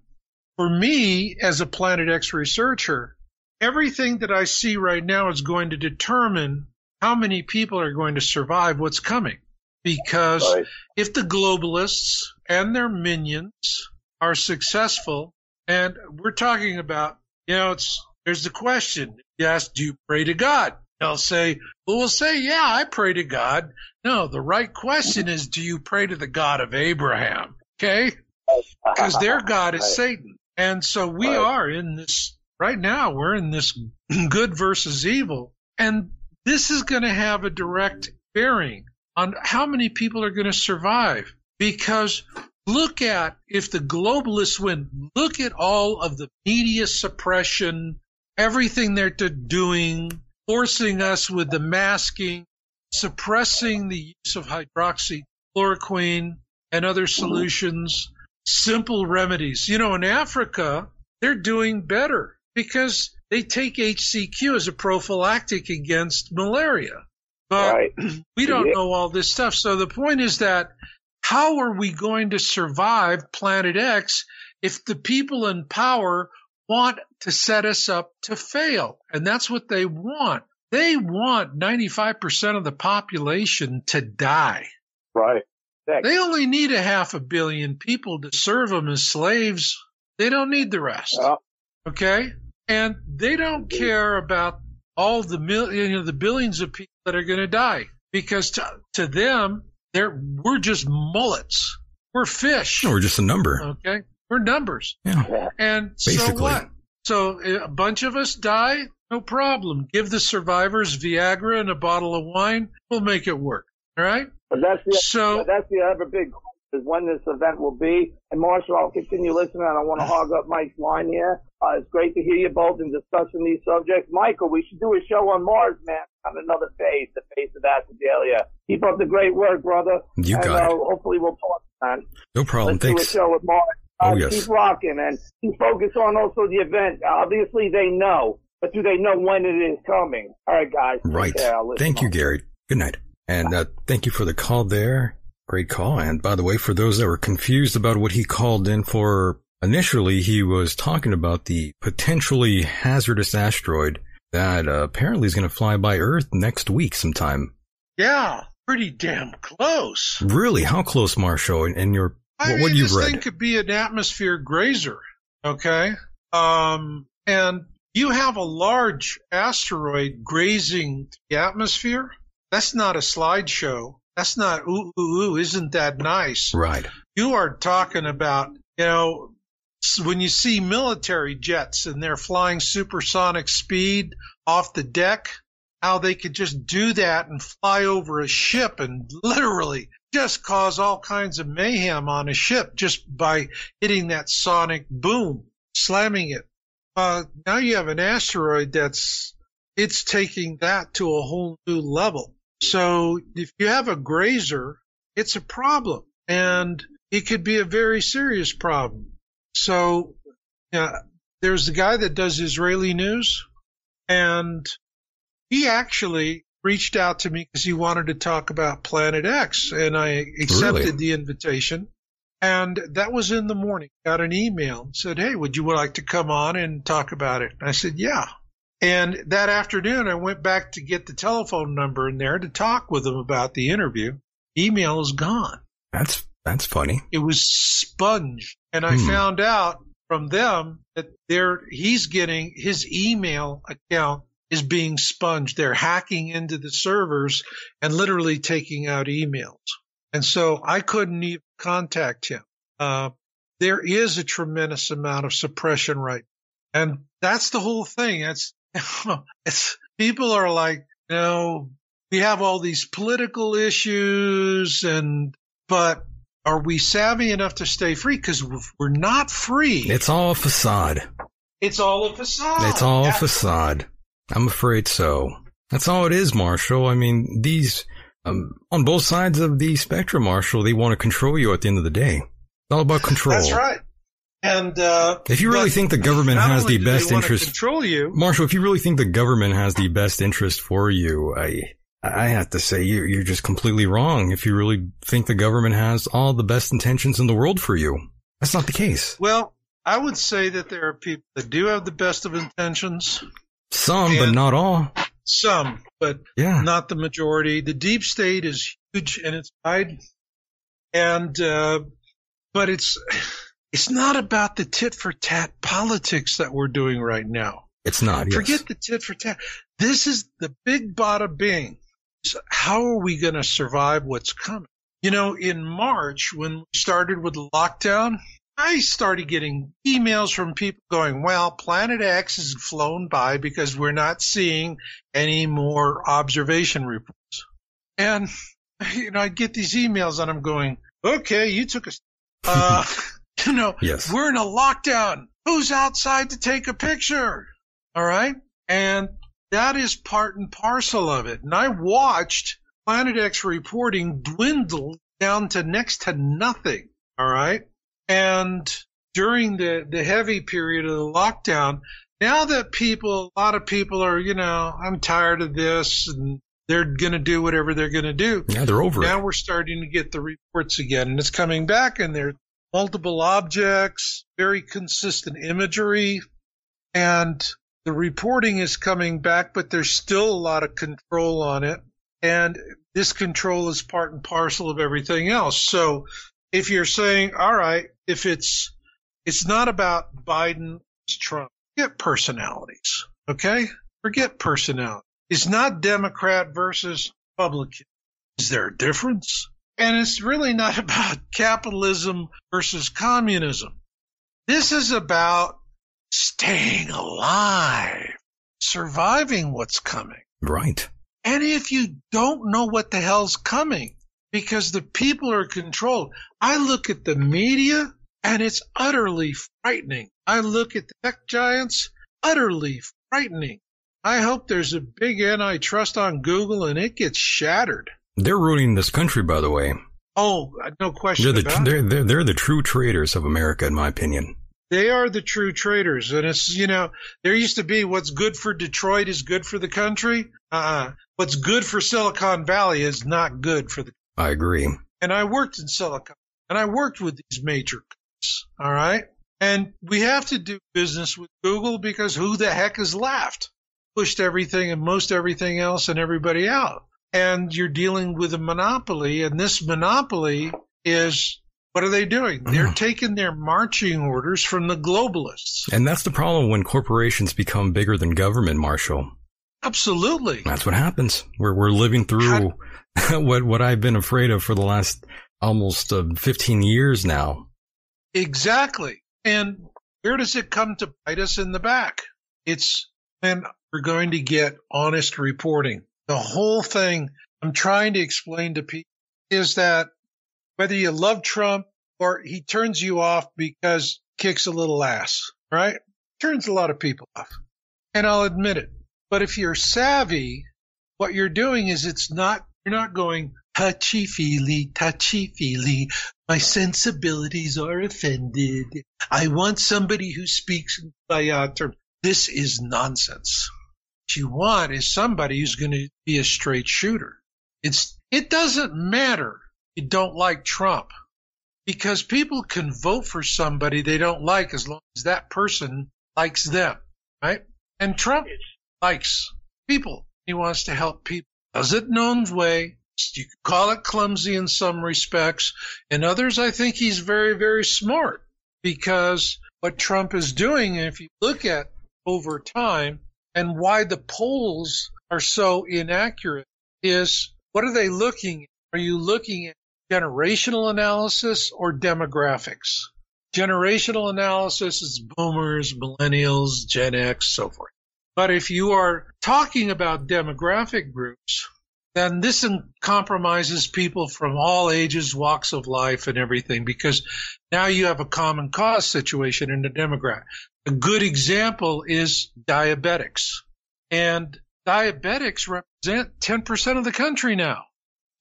for me, as a Planet X researcher, everything that I see right now is going to determine how many people are going to survive what's coming. Because Right. if the globalists and their minions are successful, and we're talking about, you know, it's there's the question. Yes, do you pray to God? They'll say, well, we'll say, yeah, I pray to God. No, the right question is, do you pray to the God of Abraham? Okay? Because their God is Right. Satan. And so we Right. are in this, right now, we're in this good versus evil. And this is going to have a direct bearing on how many people are going to survive. Because look at, if the globalists win, look at all of the media suppression, everything they're doing, forcing us with the masking, suppressing the use of hydroxychloroquine and other solutions, simple remedies. You know, in Africa, they're doing better because they take HCQ as a prophylactic against malaria. But right. we don't Yeah. know all this stuff. So the point is that how are we going to survive Planet X if the people in power want to set us up to fail? And that's what they want. They want 95% of the population to die. Right. They only need a half a billion people to serve them as slaves. They don't need the rest. Yeah. Okay? And they don't care about all the mil- you know, the billions of people that are going to die because to, to them, they're, we're just mullets. We're fish. we're just a number. Okay? We're numbers. Yeah. Yeah. And so Basically. what? So a bunch of us die, no problem. Give the survivors Viagra and a bottle of wine. We'll make it work. All right? But that's the So- but that's the other big question is when this event will be. And Marshall, I'll continue listening. I don't want to hog up Mike's line here. Uh, it's great to hear you both in discussing these subjects. Michael, we should do a show on Mars, man, on another phase, the phase of Acidalia. Keep up the great work, brother. You and, got uh, it. Hopefully we'll talk, man. No problem. Let's do a show with Mars. Oh, Uh, yes. Keep rocking and keep focus on also the event. Obviously they know, but do they know when it is coming? All right, guys. Right. Thank you. Gary. Good night. And uh, thank you for the call there. Great call. And by the way, for those that were confused about what he called in for, initially he was talking about the potentially hazardous asteroid that uh, apparently is going to fly by Earth next week sometime. Yeah, pretty damn close. Really? How close, Marshall? And, and your I what, mean, what you've this read? thing could be an atmosphere grazer. Okay. Um, and you have a large asteroid grazing the atmosphere. That's not a slideshow. That's not, ooh, ooh, ooh, isn't that nice? Right. You are talking about, you know, when you see military jets and they're flying supersonic speed off the deck, how they could just do that and fly over a ship and literally just cause all kinds of mayhem on a ship just by hitting that sonic boom, slamming it. Uh, now you have an asteroid that's, it's taking that to a whole new level. So if you have a grazer, it's a problem and it could be a very serious problem. So, yeah, there's the guy that does Israeli news and he actually reached out to me because he wanted to talk about Planet X and I accepted Really? the invitation. And that was in the morning. Got an email and said, Hey, would you like to come on and talk about it? And I said, Yeah. And that afternoon, I went back to get the telephone number in there to talk with him about the interview. email is gone. That's that's funny. It was sponged, and I Hmm. found out from them that they're he's getting his email account is being sponged. They're hacking into the servers and literally taking out emails. And so I couldn't even contact him. Uh, there is a tremendous amount of suppression right. And that's the whole thing. It's, it's people are like, you know, we have all these political issues and, but are we savvy enough to stay free? Cause we're not free. It's all a facade. It's all a facade. It's all a facade. I'm afraid so. That's all it is, Marshall. I mean, these, um, on both sides of the spectrum, Marshall, they want to control you at the end of the day. It's all about control. That's right. And uh, If you really think the government has the best interest, control you. Marshall, if you really think the government has the best interest for you, I, I have to say you're, you're just completely wrong. If you really think the government has all the best intentions in the world for you, that's not the case. Well, I would say that there are people that do have the best of intentions. Some, but not all. Some, but Yeah. not the majority. The deep state is huge and it's wide, and uh, but it's it's not about the tit for tat politics that we're doing right now. It's not. Yes. Forget the tit for tat. This is the big bada bing. How are we going to survive what's coming? You know, in March, when we started with the lockdown, I started getting emails from people going, well, Planet X has flown by because we're not seeing any more observation reports. And, you know, I get these emails and I'm going, okay, you took a, uh, you know, Yes. we're in a lockdown. Who's outside to take a picture? All right. And that is part and parcel of it. And I watched Planet X reporting dwindle down to next to nothing. All right. And during the, the heavy period of the lockdown, now that people, a lot of people are, you know, I'm tired of this and they're going to do whatever they're going to do. Yeah, they're over Now it. we're starting to get the reports again and it's coming back and there are multiple objects, very consistent imagery and the reporting is coming back, but there's still a lot of control on it. And this control is part and parcel of everything else. So if you're saying, all right, if it's, it's not about Biden, Trump, forget personalities. Okay. Forget personality. It's not Democrat versus Republican. Is there a difference? And it's really not about capitalism versus communism. This is about staying alive, surviving what's coming. Right. And if you don't know what the hell's coming, because the people are controlled, I look at the media and it's utterly frightening. I look at the tech giants, utterly frightening. I hope there's a big antitrust on Google and it gets shattered. They're ruining this country, by the way. Oh, uh, no question They're the about they're, they're they're the true traitors of America, in my opinion. They are the true traders. And it's, you know, there used to be what's good for Detroit is good for the country. Uh, what's good for Silicon Valley is not good for the, I agree. and I worked in Silicon and I worked with these major companies. All right. And we have to do business with Google because who the heck is left? Pushed everything and most everything else and everybody out. And you're dealing with a monopoly and this monopoly is what are they doing? They're Mm. taking their marching orders from the globalists. And that's the problem when corporations become bigger than government, Marshall. Absolutely. That's what happens. We're we're living through what what I've been afraid of for the last almost uh, 15 years now. Exactly. And where does it come to bite us in the back? It's when we're going to get honest reporting. The whole thing I'm trying to explain to people is that whether you love Trump or he turns you off because kicks a little ass, right? Turns a lot of people off. And I'll admit it. But if you're savvy, what you're doing is it's not, you're not going touchy feely, touchy feely. My sensibilities are offended. I want somebody who speaks by uh, term. This is nonsense. What you want is somebody who's going to be a straight shooter. It's, it doesn't matter you don't like Trump because people can vote for somebody they don't like as long as that person likes them, right? And Trump likes people. He wants to help people. Does it in his way, You could call it clumsy in some respects. In others, I think he's very, very smart because what Trump is doing, if you look at over time and why the polls are so inaccurate, is what are they looking at? Are you looking at generational analysis or demographics? Generational analysis is boomers, millennials, Gen X, so forth. But if you are talking about demographic groups, then this compromises people from all ages, walks of life, and everything because now you have a common cause situation in the demographic. A good example is diabetics. And diabetics represent 10% of the country now,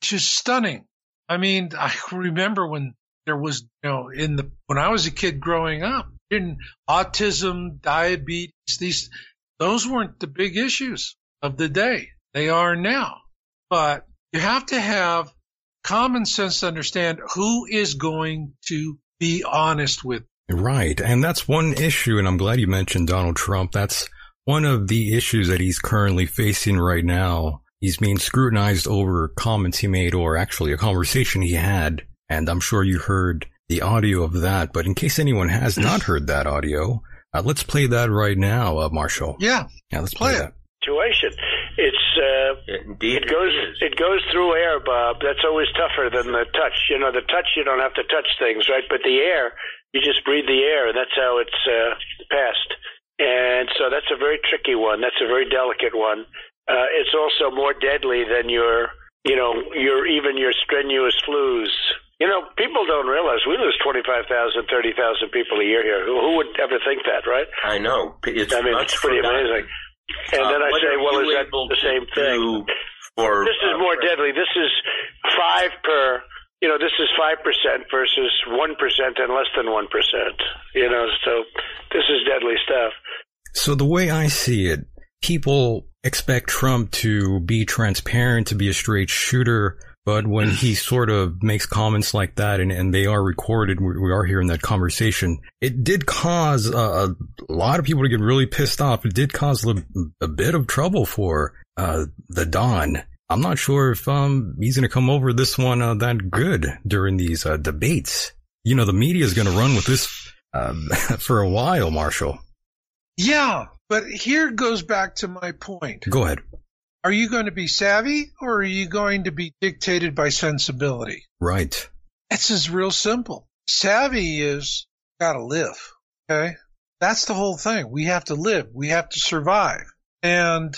which is stunning. I mean, I remember when there was, you know, in the, when I was a kid growing up, in autism, diabetes, these, those weren't the big issues of the day. They are now. But you have to have common sense to understand who is going to be honest with. You. Right. And that's one issue. And I'm glad you mentioned Donald Trump. That's one of the issues that he's currently facing right now. He's being scrutinized over comments he made or actually a conversation he had. And I'm sure you heard the audio of that. But in case anyone has not heard that audio, uh, let's play that right now, uh, Marshall. Yeah. Yeah, let's play, play that. Situation. It's uh, Indeed it goes it, it goes through air, Bob. That's always tougher than the touch. You know, the touch you don't have to touch things, right? But the air, you just breathe the air. And that's how it's uh, passed. And so that's a very tricky one. That's a very delicate one. Uh, it's also more deadly than your, you know, your even your strenuous flus. You know, people don't realize we lose 25,000, 30,000 people a year here. Who, who would ever think that, right? I know. It's I mean, it's pretty forgotten. amazing. And uh, then I say, well, is that the same thing? For, this is uh, more deadly. This is five per you know, this is 5% versus 1% and less than 1%, you know, so this is deadly stuff. So the way I see it, people expect Trump to be transparent, to be a straight shooter. But when he sort of makes comments like that and, and they are recorded, we are hearing that conversation, it did cause a, a lot of people to get really pissed off. It did cause a, a bit of trouble for uh, the Don. I'm not sure if um, he's going to come over this one uh, that good during these uh, debates. You know, the media is going to run with this um, for a while, Marshall. Yeah, but here goes back to my point. Go ahead. Are you going to be savvy or are you going to be dictated by sensibility? Right. It's as real simple. Savvy is gotta live. Okay. That's the whole thing. We have to live. We have to survive. And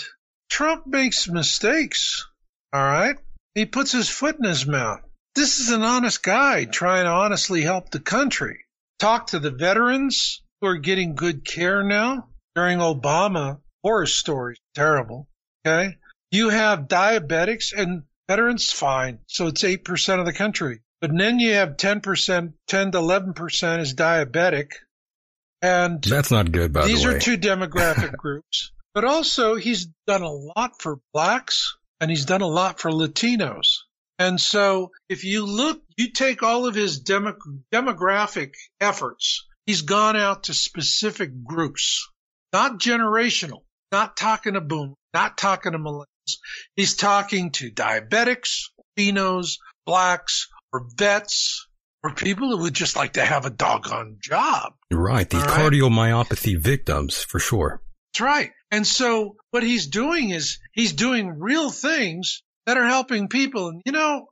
Trump makes mistakes. All right. He puts his foot in his mouth. This is an honest guy trying to honestly help the country. Talk to the veterans who are getting good care now. During Obama, horror stories, terrible. Okay. You have diabetics and veterans, fine. So it's 8% of the country. But then you have 10%, 10 to 11% is diabetic. And that's not good, by the way. These are two demographic groups. But also, he's done a lot for blacks and he's done a lot for Latinos. And so if you look, you take all of his demo, demographic efforts, he's gone out to specific groups, not generational, not talking to boomers, not talking to millennials. He's talking to diabetics, Latinos, blacks, or vets, or people who would just like to have a doggone job. Right. These cardiomyopathy victims, for sure. That's right. And so what he's doing is he's doing real things that are helping people. And you know,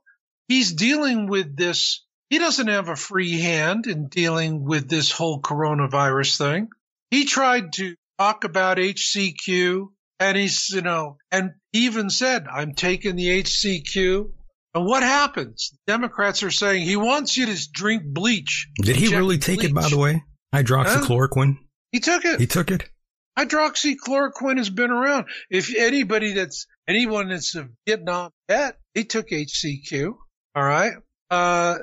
he's dealing with this. He doesn't have a free hand in dealing with this whole coronavirus thing. He tried to talk about HCQ and he's, you know, and even said, I'm taking the HCQ. And what happens? Democrats are saying he wants you to drink bleach. Did he really take bleach. it, by the way? Hydroxychloroquine? Huh? He took it. He took it? Hydroxychloroquine has been around. If anybody that's anyone that's a Vietnam vet, they took HCQ. All right. Uh,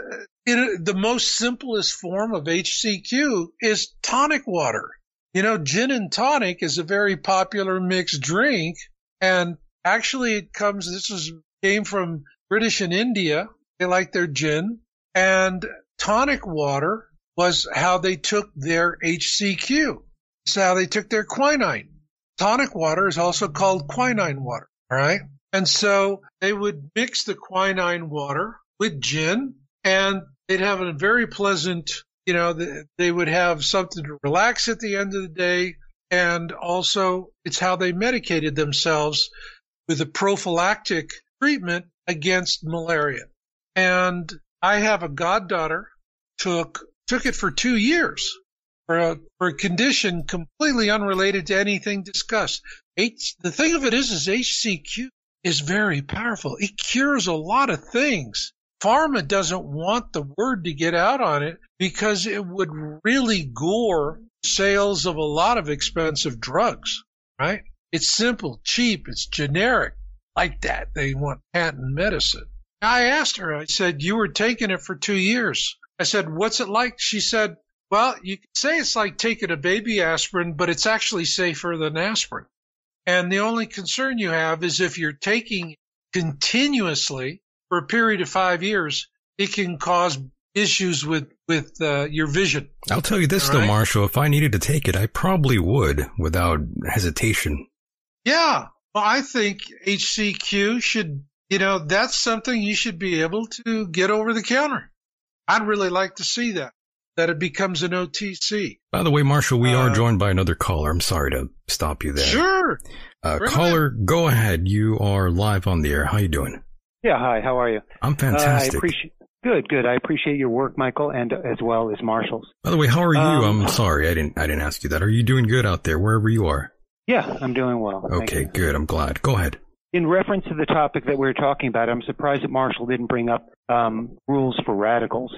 it, the most simplest form of HCQ is tonic water. You know, gin and tonic is a very popular mixed drink, and actually, it comes. This is came from British and India. They like their gin, and tonic water was how they took their HCQ It's how they took their quinine. Tonic water is also called quinine water. Right. And so they would mix the quinine water with gin and they'd have a very pleasant, you know, they would have something to relax at the end of the day. And also it's how they medicated themselves with a prophylactic treatment against malaria. And I have a goddaughter took, took it for two years for a, for a condition completely unrelated to anything discussed. H, the thing of it is, is HCQ is very powerful. It cures a lot of things. Pharma doesn't want the word to get out on it because it would really gore sales of a lot of expensive drugs, right? It's simple, cheap, it's generic. Like that, they want patent medicine. I asked her, I said, You were taking it for two years. I said, What's it like? She said, Well, you could say it's like taking a baby aspirin, but it's actually safer than aspirin. And the only concern you have is if you're taking continuously for a period of five years, it can cause issues with with uh, your vision. I'll tell you this though, Marshall. If I needed to take it, I probably would without hesitation. Yeah, well, I think HCQ should. You know, that's something you should be able to get over the counter. I'd really like to see that that it becomes an OTC. By the way, Marshall, we uh, are joined by another caller. I'm sorry to stop you there. Sure. Uh, caller, go ahead. You are live on the air. How you doing? Yeah. Hi. How are you? I'm fantastic. Uh, I appreciate. Good, good. I appreciate your work, Michael, and as well as Marshall's. By the way, how are you? Um, I'm sorry, I didn't, I didn't ask you that. Are you doing good out there, wherever you are? Yeah, I'm doing well. Okay, good. I'm glad. Go ahead. In reference to the topic that we are talking about, I'm surprised that Marshall didn't bring up um, rules for radicals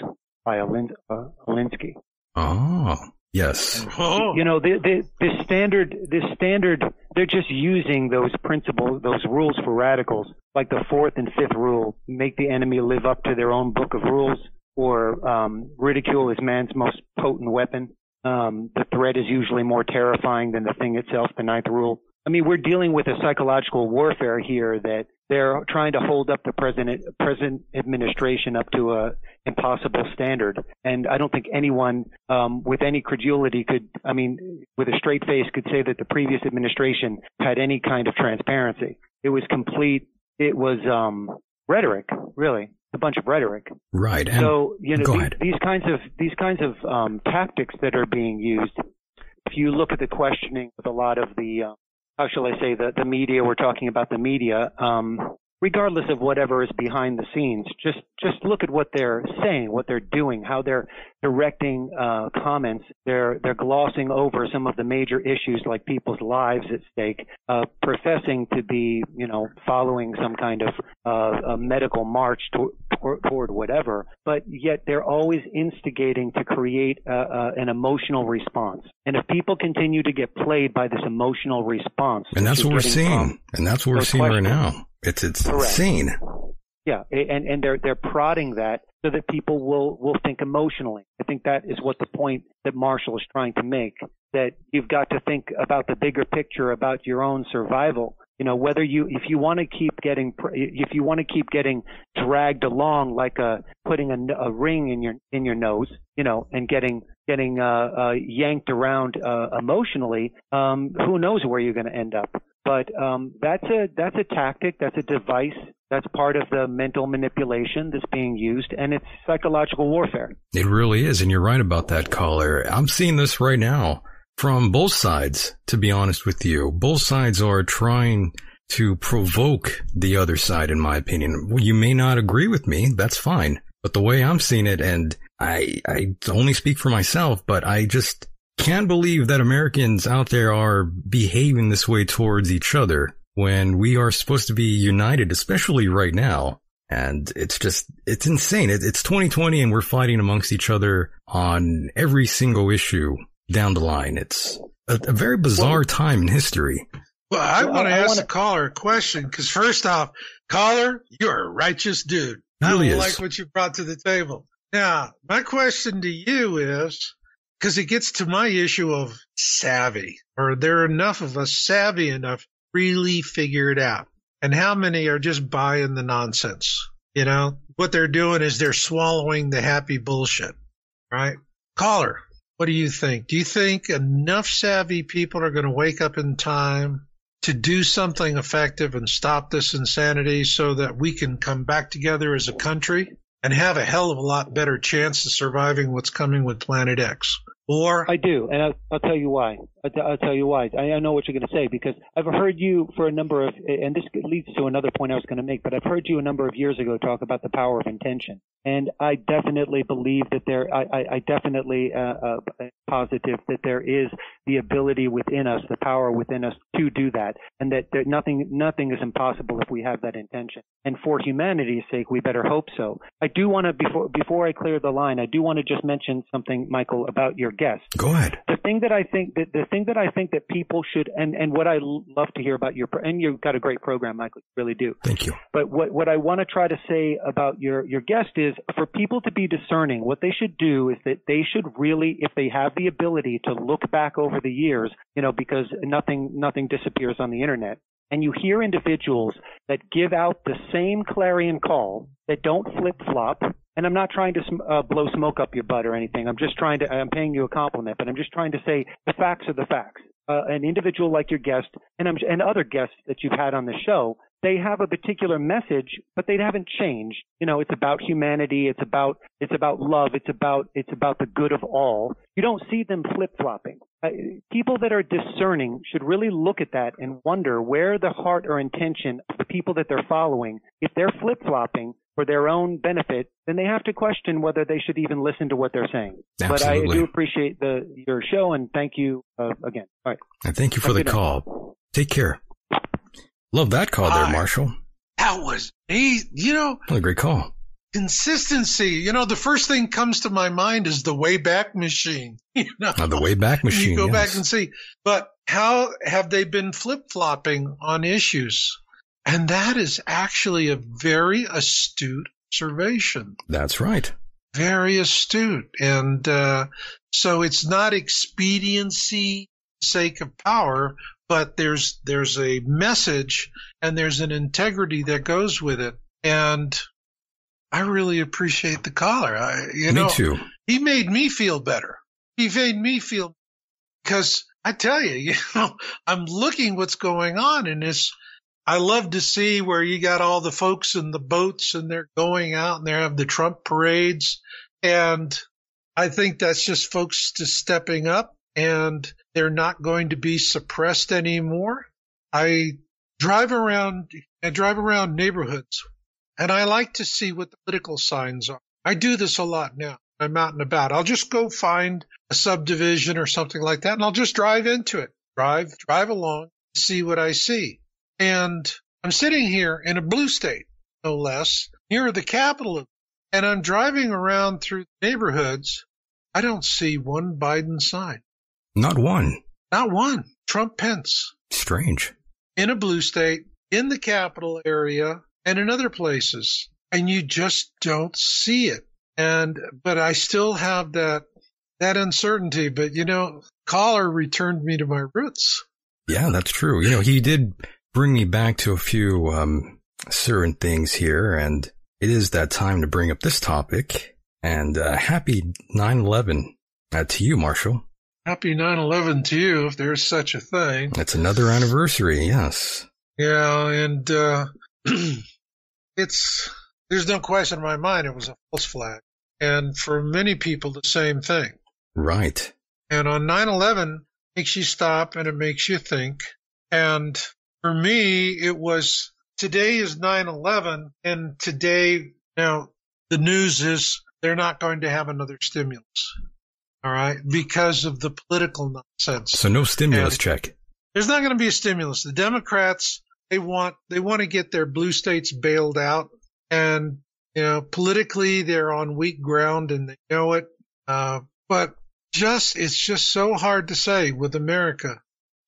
by Olin- uh, Alinsky. Oh, yes. Oh. You know, the, the, the standard, the standard, they're just using those principles, those rules for radicals, like the fourth and fifth rule, make the enemy live up to their own book of rules, or um, ridicule is man's most potent weapon. Um, the threat is usually more terrifying than the thing itself, the ninth rule. I mean, we're dealing with a psychological warfare here that they're trying to hold up the present present administration up to a impossible standard. And I don't think anyone um, with any credulity could, I mean, with a straight face, could say that the previous administration had any kind of transparency. It was complete. It was um, rhetoric, really a bunch of rhetoric. Right. so you know these, these, kinds of these kinds of um, tactics that are being used. If you look at the questioning with a lot of the uh, how shall I say, the, the media, we're talking about the media, um, regardless of whatever is behind the scenes, just, just look at what they're saying, what they're doing, how they're directing, uh, comments. They're, they're glossing over some of the major issues like people's lives at stake, uh, professing to be, you know, following some kind of, uh, a medical march to, toward whatever, but yet they're always instigating to create an emotional response. And if people continue to get played by this emotional response, and that's what we're seeing, and that's what we're seeing right now. It's it's Correct. insane. Yeah, and and they're they're prodding that so that people will will think emotionally. I think that is what the point that Marshall is trying to make. That you've got to think about the bigger picture about your own survival you know whether you if you want to keep getting if you want to keep getting dragged along like a putting a, a ring in your in your nose you know and getting getting uh, uh yanked around uh emotionally um who knows where you're going to end up but um that's a that's a tactic that's a device that's part of the mental manipulation that's being used and it's psychological warfare it really is and you're right about that caller i'm seeing this right now from both sides, to be honest with you. Both sides are trying to provoke the other side, in my opinion. Well, you may not agree with me. That's fine. But the way I'm seeing it, and I, I only speak for myself, but I just can't believe that Americans out there are behaving this way towards each other when we are supposed to be united, especially right now. And it's just, it's insane. it's 2020 and we're fighting amongst each other on every single issue down the line. It's a, a very bizarre well, time in history. Well, I want to ask wanna... the caller a question because first off, caller, you're a righteous dude. Really I like what you brought to the table. Now, my question to you is because it gets to my issue of savvy. Are there enough of us savvy enough really figure it out? And how many are just buying the nonsense? You know, what they're doing is they're swallowing the happy bullshit, right? Caller, what do you think? Do you think enough savvy people are going to wake up in time to do something effective and stop this insanity so that we can come back together as a country and have a hell of a lot better chance of surviving what's coming with Planet X. Or I do, and I'll, I'll tell you why. I'll, I'll, tell you why. I, I know what you're going to say because I've heard you for a number of, and this leads to another point I was going to make. But I've heard you a number of years ago talk about the power of intention, and I definitely believe that there. I, I, I definitely uh, uh, positive that there is the ability within us, the power within us to do that, and that there, nothing nothing is impossible if we have that intention. And for humanity's sake, we better hope so. I do want to before before I clear the line, I do want to just mention something, Michael, about your guest. Go ahead. The thing that I think that the thing that I think that people should and and what I love to hear about your and you've got a great program, Michael, you really do. Thank you. But what what I want to try to say about your your guest is for people to be discerning, what they should do is that they should really, if they have the ability to look back over the years, you know, because nothing nothing disappears on the internet and you hear individuals that give out the same clarion call that don't flip flop. And I'm not trying to uh, blow smoke up your butt or anything. I'm just trying to, I'm paying you a compliment, but I'm just trying to say the facts are the facts. Uh, an individual like your guest and, I'm, and other guests that you've had on the show, they have a particular message, but they haven't changed. You know, it's about humanity. It's about, it's about love. It's about, it's about the good of all. You don't see them flip flopping. Uh, people that are discerning should really look at that and wonder where the heart or intention of the people that they're following, if they're flip flopping for their own benefit, then they have to question whether they should even listen to what they're saying. Absolutely. But I do appreciate the your show and thank you uh, again. All right. And thank you for the call. Take care. Love that call there, Marshall. That was me. You know, what a great call. Consistency. You know, the first thing comes to my mind is the Wayback Machine. You know, oh, the Wayback Machine. You go yes. back and see. But how have they been flip flopping on issues? And that is actually a very astute observation. That's right. Very astute. And uh, so it's not expediency sake of power, but there's there's a message and there's an integrity that goes with it. And I really appreciate the caller. I, you me know, too. He made me feel better. He made me feel because I tell you, you know, I'm looking what's going on in this. I love to see where you got all the folks in the boats and they're going out and they have the Trump parades. And I think that's just folks just stepping up and they're not going to be suppressed anymore. I drive around, I drive around neighborhoods and I like to see what the political signs are. I do this a lot now. I'm out and about. I'll just go find a subdivision or something like that and I'll just drive into it. Drive, drive along, see what I see. And I'm sitting here in a blue state, no less, near the capital, and I'm driving around through neighborhoods. I don't see one Biden sign. Not one. Not one. Trump Pence. Strange. In a blue state, in the capital area, and in other places. And you just don't see it. And, but I still have that, that uncertainty. But you know, caller returned me to my roots. Yeah, that's true. You know, he did bring me back to a few, um, certain things here. And it is that time to bring up this topic. And, uh, happy 9-11 uh, to you, Marshall. Happy 9/11 to you, if there's such a thing. It's another anniversary, yes. Yeah, and uh, it's there's no question in my mind it was a false flag, and for many people the same thing. Right. And on 9/11 makes you stop and it makes you think. And for me, it was today is 9/11, and today now the news is they're not going to have another stimulus. All right, because of the political nonsense. So no stimulus And check. There's not going to be a stimulus. The Democrats they want they want to get their blue states bailed out, and you know politically they're on weak ground and they know it. Uh, but just it's just so hard to say with America.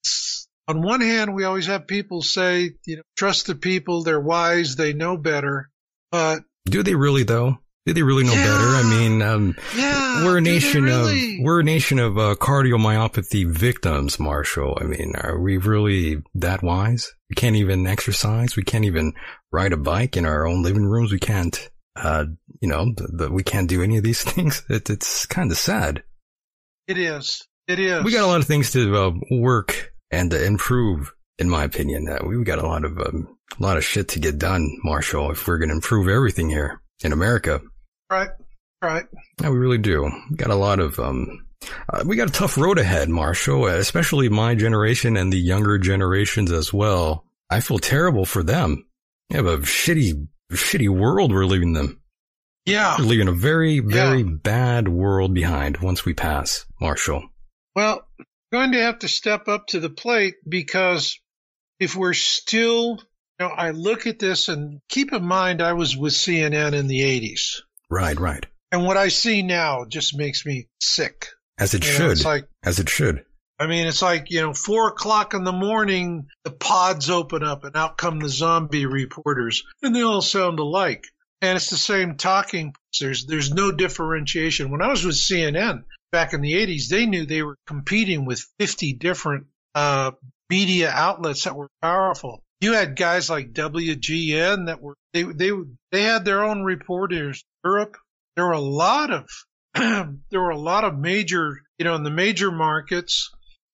It's- on one hand, we always have people say, you know, trust the people, they're wise, they know better. But Do they really though? Do they really know Yeah. better? I mean, um, yeah, we're a nation really? of we're a nation of uh, cardiomyopathy victims, Marshall. I mean, are we really that wise? We can't even exercise. We can't even ride a bike in our own living rooms. We can't, uh, you know, the, the, we can't do any of these things. It, it's kind of sad. It is. It is. We got a lot of things to uh, work and to improve in my opinion. Uh, we've got a lot of um, a lot of shit to get done, Marshall, if we're going to improve everything here in America. Right, right. Yeah, we really do. We've got a lot of um, uh, we got a tough road ahead, Marshall. Especially my generation and the younger generations as well. I feel terrible for them. We have a shitty, shitty world we're leaving them. Yeah, we're leaving a very, very yeah. bad world behind once we pass, Marshall. Well, going to have to step up to the plate because if we're still, you know, I look at this and keep in mind I was with CNN in the 80s. Right, right. And what I see now just makes me sick. As it you should. Know, like, As it should. I mean, it's like, you know, four o'clock in the morning, the pods open up and out come the zombie reporters and they all sound alike. And it's the same talking. There's, there's no differentiation. When I was with CNN back in the 80s, they knew they were competing with 50 different, uh, media outlets that were powerful. You had guys like WGN that were, they, they, they had their own reporters. Europe, there were a lot of, there were a lot of major, you know, in the major markets,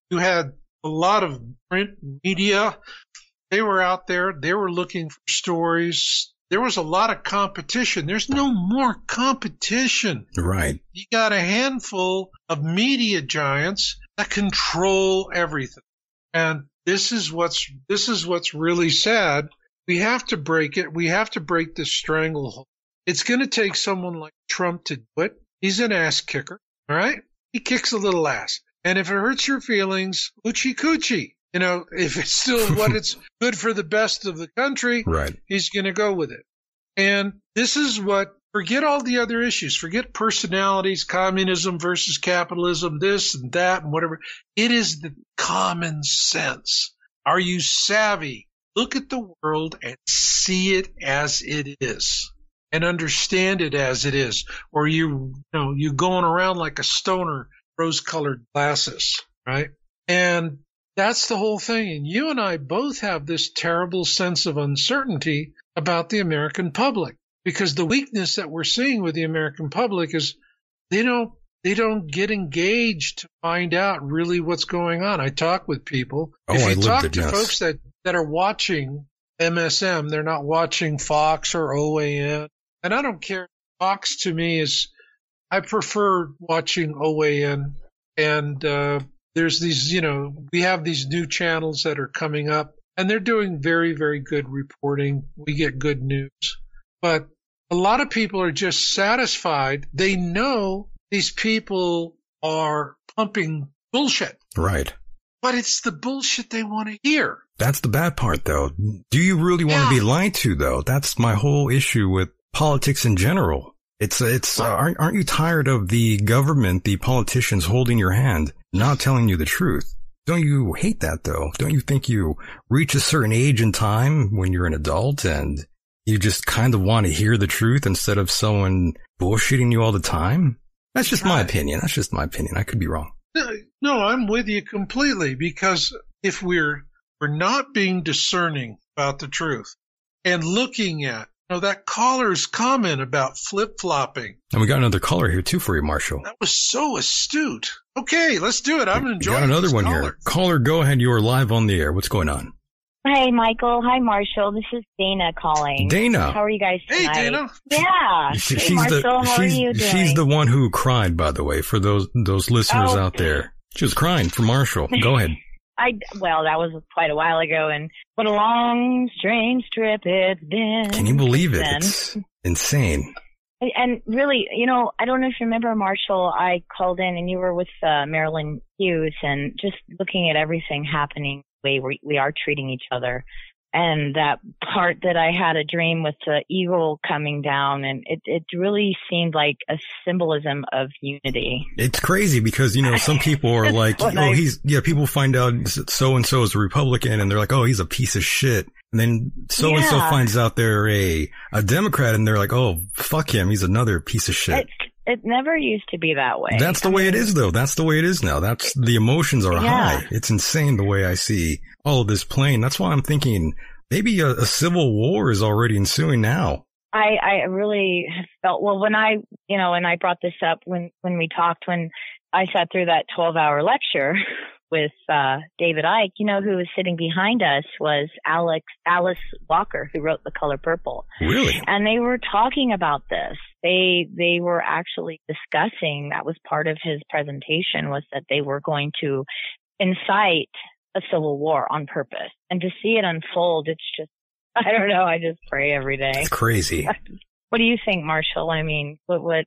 you had a lot of print media. They were out there. They were looking for stories. There was a lot of competition. There's no more competition. Right. You got a handful of media giants that control everything. And this is what's, this is what's really sad. We have to break it. We have to break this stranglehold. It's going to take someone like Trump to do it. He's an ass kicker. All right. He kicks a little ass. And if it hurts your feelings, hoochie coochie. You know, if it's still what it's good for the best of the country, right. he's going to go with it. And this is what, forget all the other issues, forget personalities, communism versus capitalism, this and that and whatever. It is the common sense. Are you savvy? Look at the world and see it as it is and understand it as it is. Or you, you know, you going around like a stoner rose colored glasses, right? And that's the whole thing. And you and I both have this terrible sense of uncertainty about the American public because the weakness that we're seeing with the American public is they don't they don't get engaged to find out really what's going on. I talk with people. Oh, if you I talk to folks that, that are watching MSM, they're not watching Fox or OAN. And I don't care. Fox to me is I prefer watching OAN and uh, there's these, you know, we have these new channels that are coming up and they're doing very, very good reporting. We get good news. But a lot of people are just satisfied. They know these people are pumping bullshit. Right. But it's the bullshit they want to hear. That's the bad part though. Do you really want Yeah. to be lied to though? That's my whole issue with politics in general. It's, it's, uh, aren't, aren't you tired of the government, the politicians holding your hand, not telling you the truth? Don't you hate that though? Don't you think you reach a certain age in time when you're an adult and you just kind of want to hear the truth instead of someone bullshitting you all the time? That's just my opinion. That's just my opinion. I could be wrong. No, I'm with you completely because if we're we're not being discerning about the truth and looking at know that caller's comment about flip flopping And we got another caller here too for you, Marshall. that was so astute. Okay, let's do it. I'm We enjoying got another this one caller. here. Caller, go ahead. You are live on the air. What's going on? Hi, Michael. Hi, Marshall. This is Dana calling. Dana. How are you guys Hey. Dana. Yeah. She- hey, she's Marshall. the how she's, are you doing? she's the one who cried, by the way, for those those listeners Oh. out there. She was crying for Marshall. Go ahead. I well, that was quite a while ago, and what a long, strange trip it's been. Can you believe it? Then. It's insane. And- really, you know, I don't know if you remember, Marshall. I called in, and you were with uh, Marilyn Hughes, and just looking at everything happening, the way we, we are treating each other, and that part that I had a dream with the eagle coming down, and it it really seemed like a symbolism of unity. It's crazy because you know some people are like, oh, I- he's yeah. People find out so and so is a Republican, and they're like, oh, he's a piece of shit. And then so and so finds out they're a a Democrat, and they're like, oh, fuck him, he's another piece of shit. It it never used to be that way. That's the way it is, though. That's the way it is now. That's the emotions are Yeah. high. It's insane the way I see all of this playing. That's why I'm thinking maybe a, a civil war is already ensuing now. I, I really felt well when I you know and I brought this up when when we talked when I sat through that twelve hour lecture with uh, David Icke, you know, who was sitting behind us was Alex Alice Walker, who wrote The Color Purple. Really? And they were talking about this. They they were actually discussing that was part of his presentation was that they were going to incite a civil war on purpose. And to see it unfold, it's just I don't know. I just pray every day. It's crazy. what do you think, Marshall? I mean, what what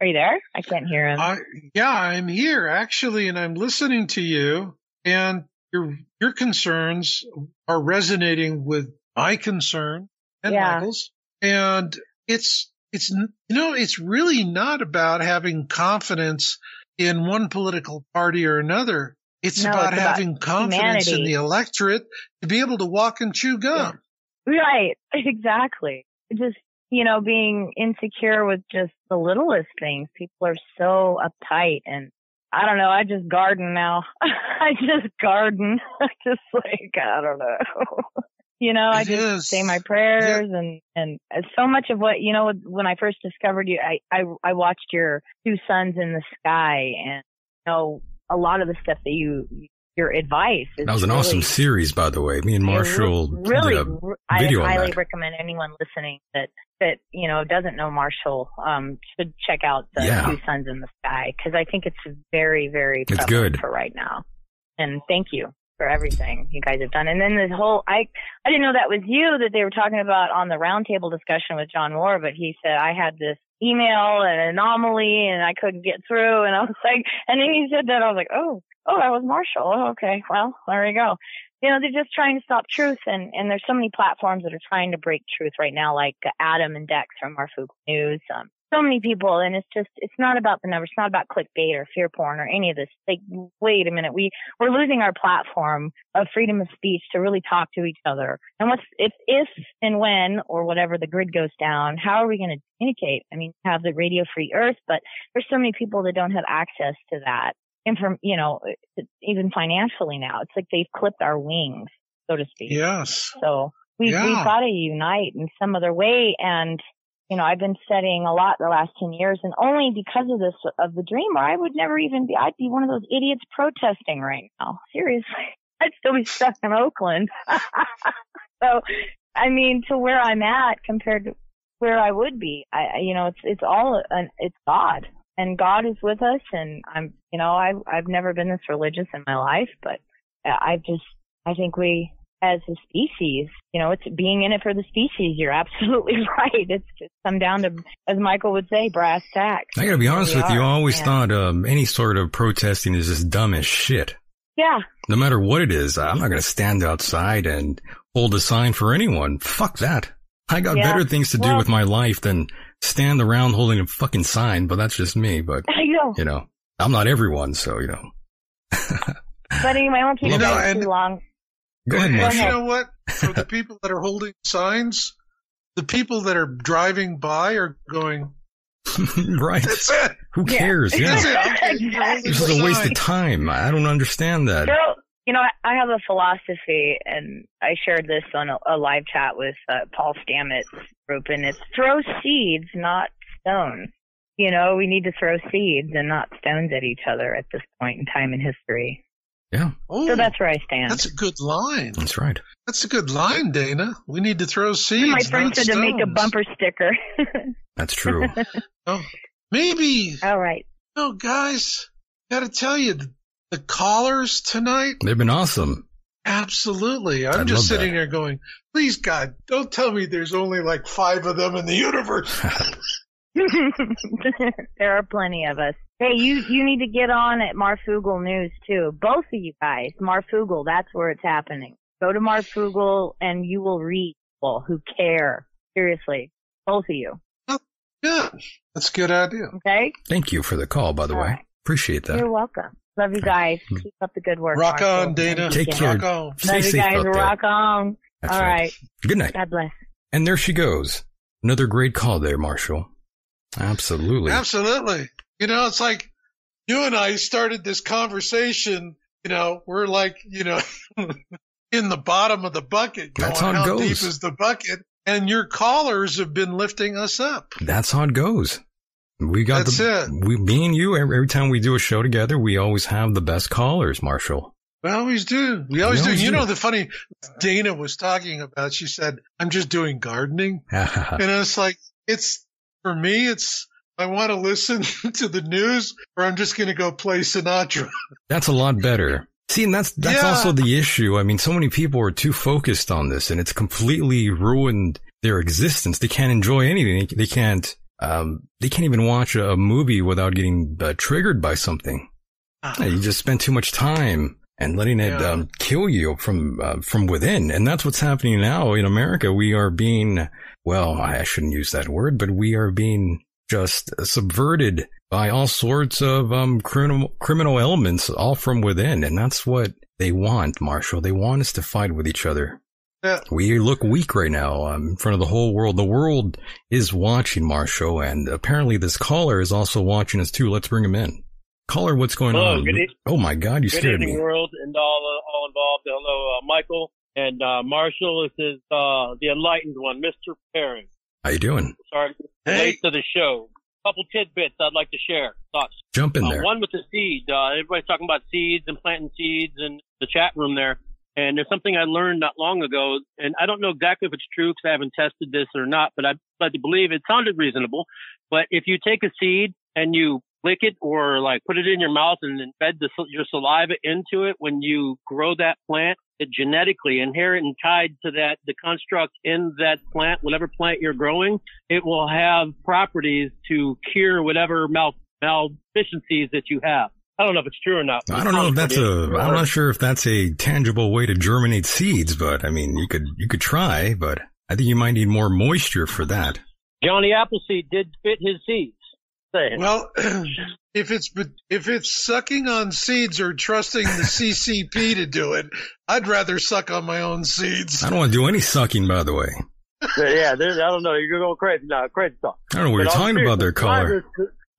are you there? I can't hear him. I, yeah, I'm here actually, and I'm listening to you, and your your concerns are resonating with my concern and Yeah. Michael's, and it's it's you know it's really not about having confidence in one political party or another. It's No, about it's about having confidence in the electorate to be able to walk and chew gum. Right, exactly. Just, you know, being insecure with just the littlest things. People are so uptight and I don't know, I just garden now. I just garden. Just like, I don't know. you know, I just is. say my prayers and, and so much of what, you know, when I first discovered you, I, I, I watched your Two Suns in the Sky and, you know, a lot of the stuff that you, your advice is That was an really, awesome series, by the way. Me and Marshall really, did a r- I video on highly that. recommend anyone listening that that you know doesn't know Marshall um should check out the Yeah. Two Suns in the Sky because I think it's very very It's good. for right now. And thank you for everything you guys have done. And then this whole I I didn't know that was you that they were talking about on the roundtable discussion with John Moore, but he said I had this email and an anomaly and I couldn't get through and I was like and then he said that I was like, Oh, oh that was Marshall. Oh, okay. Well, there you go you know, they're just trying to stop truth and, and there's so many platforms that are trying to break truth right now, like Adam and Dex from our Food News. Um, so many people and it's just, it's not about the numbers. It's not about clickbait or fear porn or any of this. Like, wait a minute. We, we're losing our platform of freedom of speech to really talk to each other. And what's, if, if and when or whatever the grid goes down, how are we going to communicate? I mean, have the radio free earth, but there's so many people that don't have access to that inform, you know, even financially now. It's like they've clipped our wings, so to speak. Yes. So we Yeah. we've got to unite in some other way. And you know, I've been studying a lot the last ten years, and only because of this of the dreamer, I would never even be. I'd be one of those idiots protesting right now. Seriously, I'd still be stuck in Oakland. so, I mean, to where I'm at compared to where I would be, I I- you know, it's it's all an, it's God. And God is with us, and I'm, you know, I've I've never been this religious in my life, but I just I think we as a species, you know, it's being in it for the species. You're absolutely right. It's just come down to, as Michael would say, brass tacks. I gotta be honest with you. I always yeah. thought um, any sort of protesting is just dumb as shit. Yeah, No matter what it is, I'm not gonna stand outside and hold a sign for anyone. Fuck that. I got Yeah. better things to do Well- with my life than stand around holding a fucking sign, but that's just me. But, I know. you know, I'm not everyone, so, you know. But anyway, I won't keep You you know, guys and- too long. Go ahead, And Marshall. you know what? For the people that are holding signs, the people that are driving by are going, right. that's it. Who cares? Yeah. That's it. I'm taking your holding This is a waste of time. I don't understand that. Girl, you know, I I have a philosophy, and I shared this on a, a live chat with uh, Paul Stamets group, and it's throw seeds, not stones. You know, we need to throw seeds and not stones at each other at this point in time in history. Yeah, Oh, So that's where I stand. that's a good line. that's right. That's a good line, Dana. We need to throw seeds. My friend not said to make a bumper sticker. That's true. Oh, maybe, All right. no, guys, gotta tell you, the, the callers tonight, They've been awesome. absolutely. I'm I just love sitting there going, please, God, don't tell me there's only like five of them in the universe. there are plenty of us. Hey, you you need to get on at Marfoogle News too. Both of you guys, Marfoogle, that's where it's happening. Go to Marfoogle and you will read people who care. Seriously, both of you. Oh, yeah, that's a good idea. Okay, Thank you for the call, by the All way. right. Appreciate that. you're welcome. Love you guys. Hmm. Keep up the good work. Rock Marshall. on, Dana. Take Yeah. care. Rock on. Stay Love you guys. out there. Rock on. That's All right. Good night. God bless. And there she goes. Another great call there, Marshall. Absolutely. Absolutely. You know, it's like you and I started this conversation. You know, we're like, you know, in the bottom of the bucket. Going, That's how it how goes. deep is the bucket? And your callers have been lifting us up. That's how it goes. We got That's the, it. We, me and you, every, every time we do a show together, we always have the best callers, Marshall. We always do. We always, always do. You know, the funny Dana was talking about, she said, I'm just doing gardening. and it's like, it's for me, it's, I want to listen to the news or I'm just going to go play Sinatra. That's a lot better. See, and that's that's Yeah. also the issue. I mean, so many people are too focused on this, and it's completely ruined their existence. They can't enjoy anything. They can't. Um, they can't even watch a, movie without getting uh, triggered by something. Yeah, You just spend too much time and letting it Yeah. um, kill you from uh, from within, and that's what's happening now in America. We are being well, I shouldn't use that word, but we are being just subverted by all sorts of um, criminal criminal elements, all from within, and that's what they want, Marshall. They want us to fight with each other. Yeah. We look weak right now um, in front of the whole world. The world is watching Marshall, and apparently this caller is also watching us too. Let's bring him in. Caller, what's going Hello, on? good e- oh my God, you Good scared evening, me. world, and all uh, all involved. Hello, uh, Michael and uh, Marshall. This is uh, the enlightened one, Mr. Perrin. How you doing? Sorry, Hey. late to the show. Couple tidbits I'd like to share. Thoughts. Jump in Uh, there. one with the seed. Uh, everybody's talking about seeds and planting seeds in the chat room there. And there's something I learned not long ago, and I don't know exactly if it's true because I haven't tested this or not, but I'd like to believe it sounded reasonable. But if you take a seed and you lick it or like put it in your mouth and embed the, your saliva into it, when you grow that plant, it genetically inherent and tied to that, the construct in that plant, whatever plant you're growing, it will have properties to cure whatever mal, maldeficiencies that you have. I don't know if it's true or not. I don't know if that's a. I'm not sure if that's a tangible way to germinate seeds, but I mean, you could you could try, but I think you might need more moisture for that. Johnny Appleseed did fit his seeds. Saying. Well, if it's if it's sucking on seeds or trusting the CCP to do it, I'd rather suck on my own seeds. I don't want to do any sucking, by the way. yeah, there's, I don't know. You're going crazy. now, crazy talk. I don't know what you're I'm talking about there, The caller.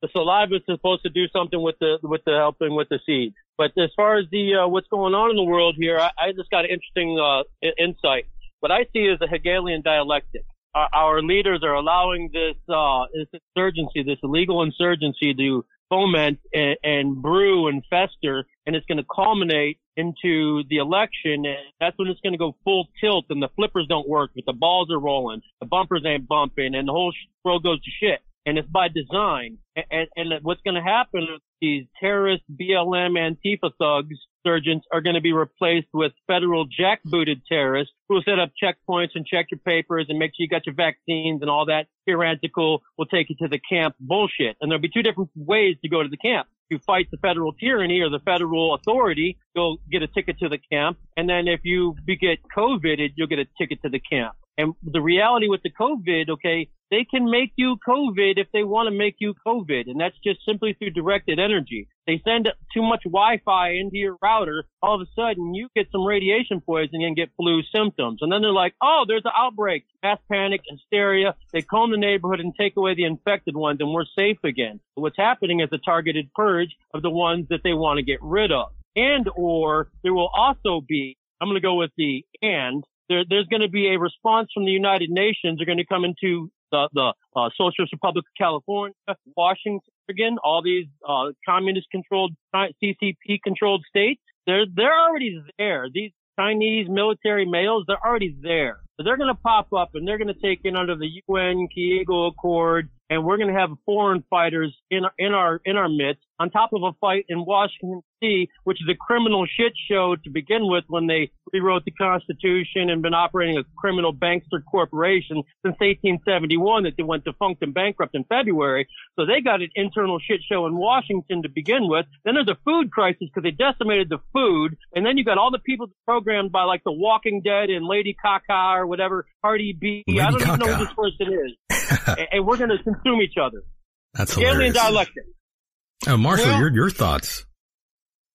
The saliva is supposed to do something with the with the helping with the seed. But as far as the uh, what's going on in the world here, I, I just got an interesting uh, insight. What I see is a Hegelian dialectic. Our, our leaders are allowing this uh, this insurgency, this illegal insurgency, to foment and, and brew and fester, and it's going to culminate into the election, and that's when it's going to go full tilt, and the flippers don't work, but the balls are rolling, the bumpers ain't bumping, and the whole sh- world goes to shit. And it's by design. And, and, what's going to happen is these terrorist BLM Antifa thugs, surgeons, are going to be replaced with federal jackbooted terrorists who will set up checkpoints and check your papers and make sure you got your vaccines and all that tyrannical will take you to the camp bullshit. And there'll be two different ways to go to the camp. You fight the federal tyranny or the federal authority, you'll get a ticket to the camp. And then if you get COVIDed, you'll get a ticket to the camp. And the reality with the COVID, okay, they can make you COVID if they want to make you COVID. And that's just simply through directed energy. They send too much Wi-Fi into your router. All of a sudden you get some radiation poisoning and get flu symptoms. And then they're like, oh, there's an outbreak, mass panic, hysteria. They comb the neighborhood and take away the infected ones and we're safe again. What's happening is a targeted purge of the ones that they want to get rid of. And or there will also be, I'm going to go with the and, there, there's going to be a response from the United Nations. They're going to come into the, the uh, Socialist Republic of California, Washington, Oregon, all these uh, communist-controlled, CCP-controlled states. They're they're already there. These Chinese military males, they're already there. They're going to pop up and they're going to take in under the UN Kiego Accord, and we're going to have foreign fighters in in our in our midst, on top of a fight in Washington D.C., which is a criminal shit show to begin with when they rewrote the Constitution and been operating a criminal bankster corporation since 1871 that they went defunct and bankrupt in February. So they got an internal shit show in Washington to begin with. Then there's a food crisis because they decimated the food. And then you got all the people programmed by like The Walking Dead and Lady Kaka or whatever, Cardi B. Lady I don't even know who this person is. and, and we're going to consume each other. That's Hegelian hilarious. dialectic. Uh, Marshall, Well- your your thoughts?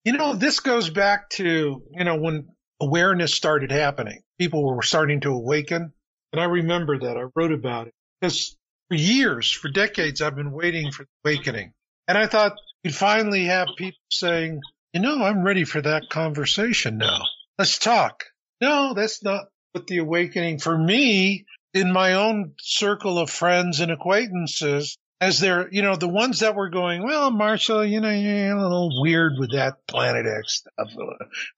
You know, this goes back to, you know, when awareness started happening, people were starting to awaken. And I remember that I wrote about it because for years, for decades, I've been waiting for the awakening. And I thought we'd finally have people saying, you know, I'm ready for that conversation now. Let's talk. No, that's not what the awakening for me in my own circle of friends and acquaintances. as they're, you know, the ones that were going, well, Marshall, you know, you're a little weird with that Planet X stuff,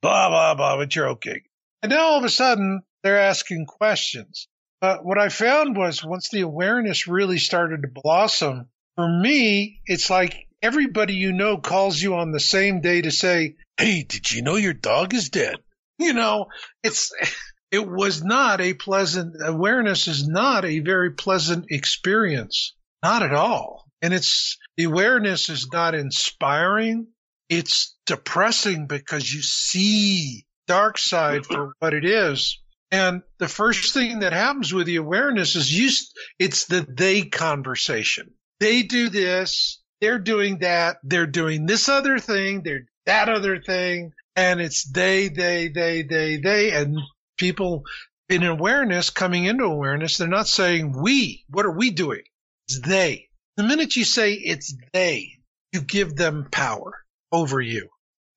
blah, blah, blah, but you're okay. And now all of a sudden they're asking questions. But what I found was once the awareness really started to blossom, for me, it's like everybody you know calls you on the same day to say, Hey, did you know your dog is dead? You know, it's, it was not a pleasant awareness is not a very pleasant experience. Not at all. And it's the awareness is not inspiring. It's depressing because you see dark side for what it is. And the first thing that happens with the awareness is you, it's the they conversation. They do this. They're doing that. They're doing this other thing. They're that other thing. And it's they, they, they, they, they. And people in awareness coming into awareness, they're not saying we. What are we doing? It's they. The minute you say it's they, you give them power over you.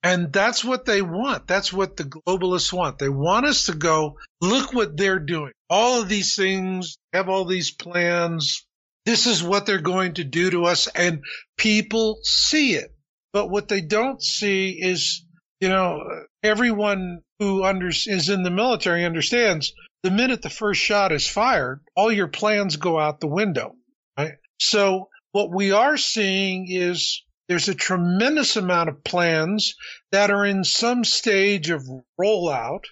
And that's what they want. That's what the globalists want. They want us to go, look what they're doing. All of these things, have all these plans. This is what they're going to do to us. And people see it. But what they don't see is, you know, everyone who under, is in the military understands the minute the first shot is fired, all your plans go out the window. Right? So what we are seeing is there's a tremendous amount of plans that are in some stage of rollout,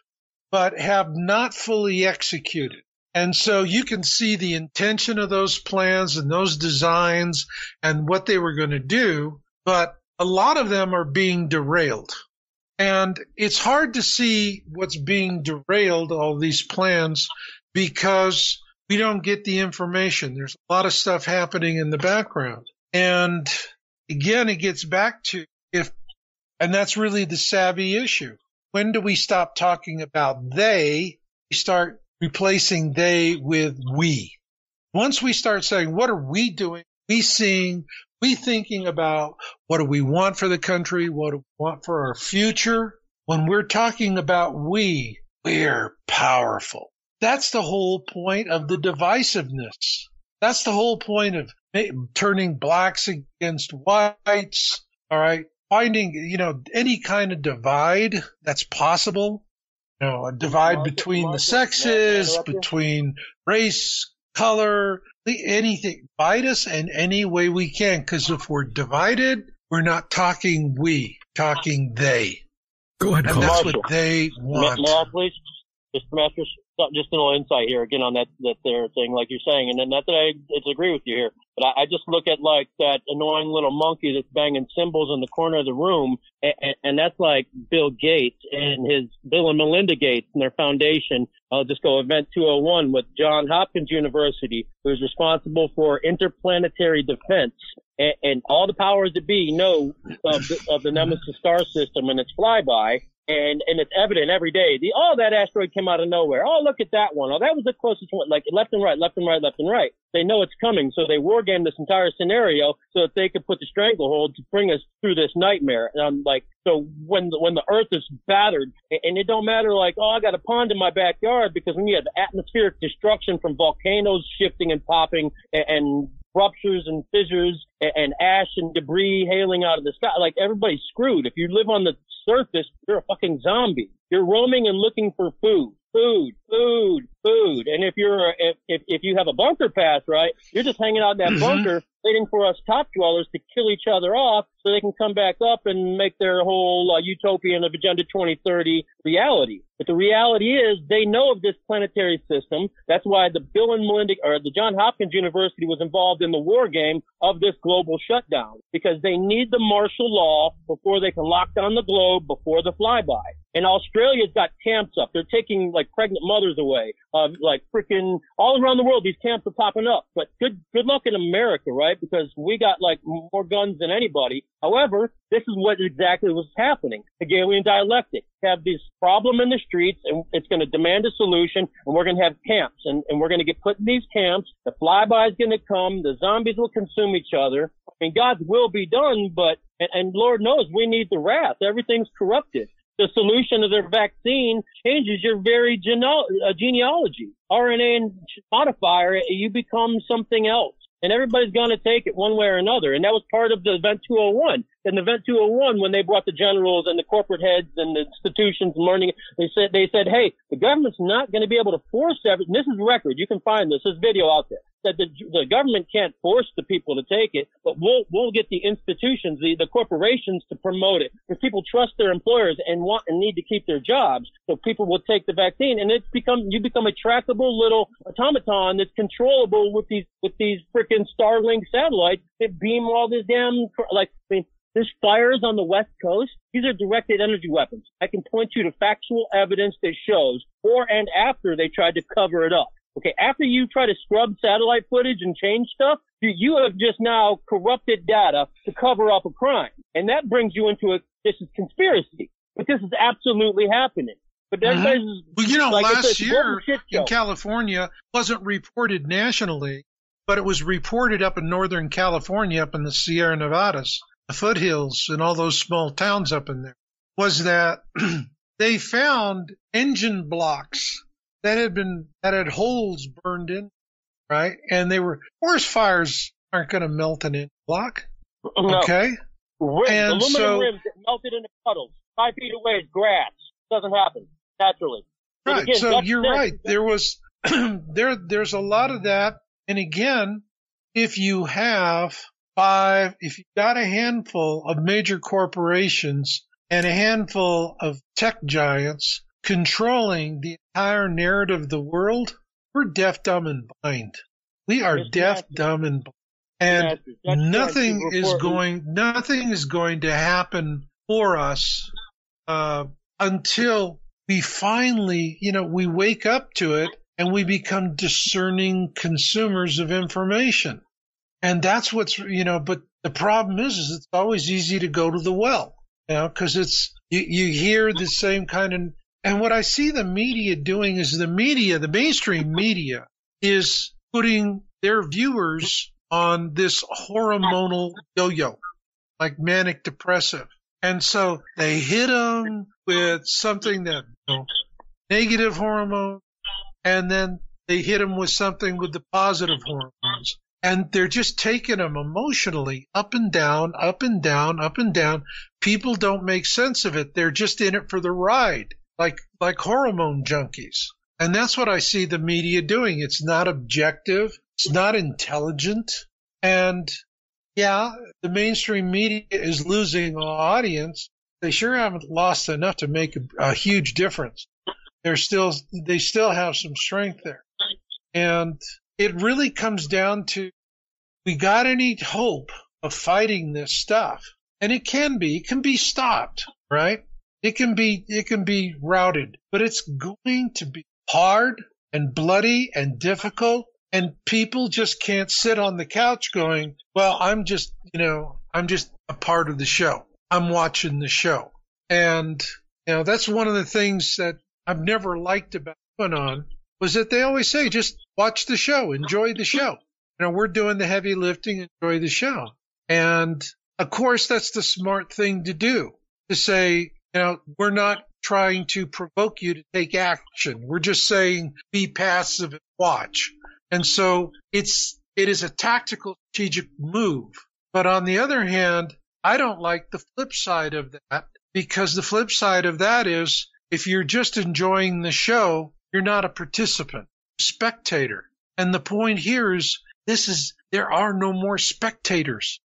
but have not fully executed. And so you can see the intention of those plans and those designs and what they were going to do, but a lot of them are being derailed. And it's hard to see what's being derailed, all these plans, because we don't get the information. There's a lot of stuff happening in the background. And again, it gets back to if, and that's really the savvy issue. When do we stop talking about they? We start replacing they with we. Once we start saying, what are we doing? We seeing, we thinking about what do we want for the country? What do we want for our future? When we're talking about we, we're powerful. That's the whole point of the divisiveness. That's the whole point of turning blacks against whites. All right. Finding, you know, any kind of divide that's possible. You know, a divide between the sexes, between race, color, anything. bite us in any way we can. Because if we're divided, we're not talking we, talking they. Go ahead, and that's what they want. May, may I please, Mr. Masters? just a little insight here again on that that there thing, like you're saying, and then not that I disagree with you here, but I, I just look at like that annoying little monkey that's banging cymbals in the corner of the room, and, and that's like Bill Gates and his Bill and Melinda Gates and their foundation. I'll just go Event 201 with John Hopkins University, who's responsible for interplanetary defense. And, and all the powers that be know of the, of the Nemesis star system and its flyby and and it's evident every day. The oh that asteroid came out of nowhere. Oh look at that one. Oh that was the closest one. Like left and right, left and right, left and right. They know it's coming, so they war game this entire scenario so that they could put the stranglehold to bring us through this nightmare. And I'm like, so when the, when the Earth is battered, and it don't matter like oh I got a pond in my backyard because when you have atmospheric destruction from volcanoes shifting and popping and, and ruptures and fissures and, ash and debris hailing out of the sky. Like everybody's screwed. If you live on the surface, you're a fucking zombie. You're roaming and looking for food, food, food, food. And if you're if if, if you have a bunker pass, right, you're just hanging out in that mm-hmm. bunker waiting for us top dwellers to kill each other off so they can come back up and make their whole uh, utopian of Agenda 2030 reality. But the reality is they know of this planetary system. That's why the Bill and Melinda or the John Hopkins University was involved in the war game of this global shutdown because they need the martial law before they can lock down the globe before the flyby. And Australia's got camps up. They're taking like pregnant mothers away. Uh, like freaking all around the world, these camps are popping up. But good, good luck in America, right? Because we got like more guns than anybody. However, this is what exactly was happening. Hegelian dialectic. Have this problem in the streets and it's going to demand a solution and we're going to have camps and, and we're going to get put in these camps. The flyby is going to come. The zombies will consume each other. Mean, God's will be done, but, and, and Lord knows we need the wrath. Everything's corrupted the solution of their vaccine changes your very gene- uh, genealogy. RNA modifier, you become something else. and everybody's going to take it one way or another. And that was part of the Event 201. In the Event 201, when they brought the generals and the corporate heads and the institutions learning, they said, they said, hey, the government's not going to be able to force everything. This is record. You can find this. There's video out there that the, the government can't force the people to take it, but we'll, we'll get the institutions, the, the corporations to promote it because people trust their employers and want and need to keep their jobs. So people will take the vaccine and it's become, you become a trackable little automaton that's controllable with these, with these freaking Starlink satellites that beam all this damn, like, I mean, there's fires on the West Coast. These are directed energy weapons. I can point you to factual evidence that shows before and after they tried to cover it up. Okay, after you try to scrub satellite footage and change stuff, you, have just now corrupted data to cover up a crime. And that brings you into a, this is conspiracy. But this is absolutely happening. But mm-hmm. well, you know, like last year in California wasn't reported nationally, but it was reported up in Northern California, up in the Sierra Nevadas, the foothills, and all those small towns up in there. Was that they found engine blocks that had been that had holes burned in, right? And they were forest fires aren't going to melt an engine block, no. okay? Rims, and aluminum so, rims that melted into puddles, five feet away is grass. Doesn't happen naturally. Right. Again, so you're right. There was there there's a lot of that, and again, if you have five, if you've got a handful of major corporations and a handful of tech giants controlling the entire narrative of the world, we're deaf, dumb, and blind. We are deaf, dumb, and blind. And nothing is going, nothing is going to happen for us uh, until we finally, you know, we wake up to it and we become discerning consumers of information. And that's what's, you know, but the problem is, is it's always easy to go to the well, you know, because it's you, you hear the same kind of and what I see the media doing is the media, the mainstream media, is putting their viewers on this hormonal yo-yo, like manic depressive. And so they hit them with something that, you know, negative hormone, and then they hit them with something with the positive hormones. And they're just taking them emotionally up and down, up and down, up and down. People don't make sense of it. They're just in it for the ride like like hormone junkies. And that's what I see the media doing. It's not objective, it's not intelligent, and yeah, the mainstream media is losing audience. They sure haven't lost enough to make a, a huge difference. They're still they still have some strength there. And it really comes down to we got any hope of fighting this stuff. And it can be, it can be stopped, right? It can be it can be routed, but it's going to be hard and bloody and difficult and people just can't sit on the couch going, "Well, I'm just, you know, I'm just a part of the show. I'm watching the show." And you know, that's one of the things that I've never liked about QAnon was that they always say, "Just watch the show, enjoy the show." You know, we're doing the heavy lifting, enjoy the show. And of course, that's the smart thing to do to say, you know, we're not trying to provoke you to take action. We're just saying be passive and watch. And so it's, it is a tactical strategic move. But on the other hand, I don't like the flip side of that because the flip side of that is if you're just enjoying the show, you're not a participant, spectator. And the point here is this is, there are no more spectators.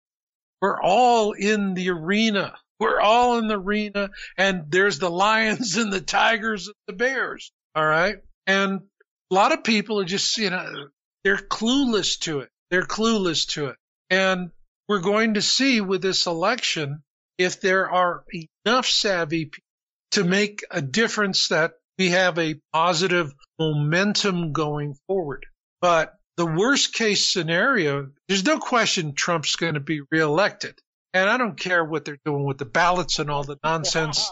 We're all in the arena. We're all in the arena and there's the lions and the tigers and the bears. All right. And a lot of people are just, you know, they're clueless to it. They're clueless to it. And we're going to see with this election if there are enough savvy people to make a difference that we have a positive momentum going forward. But the worst case scenario, there's no question Trump's going to be reelected. And I don't care what they're doing with the ballots and all the nonsense.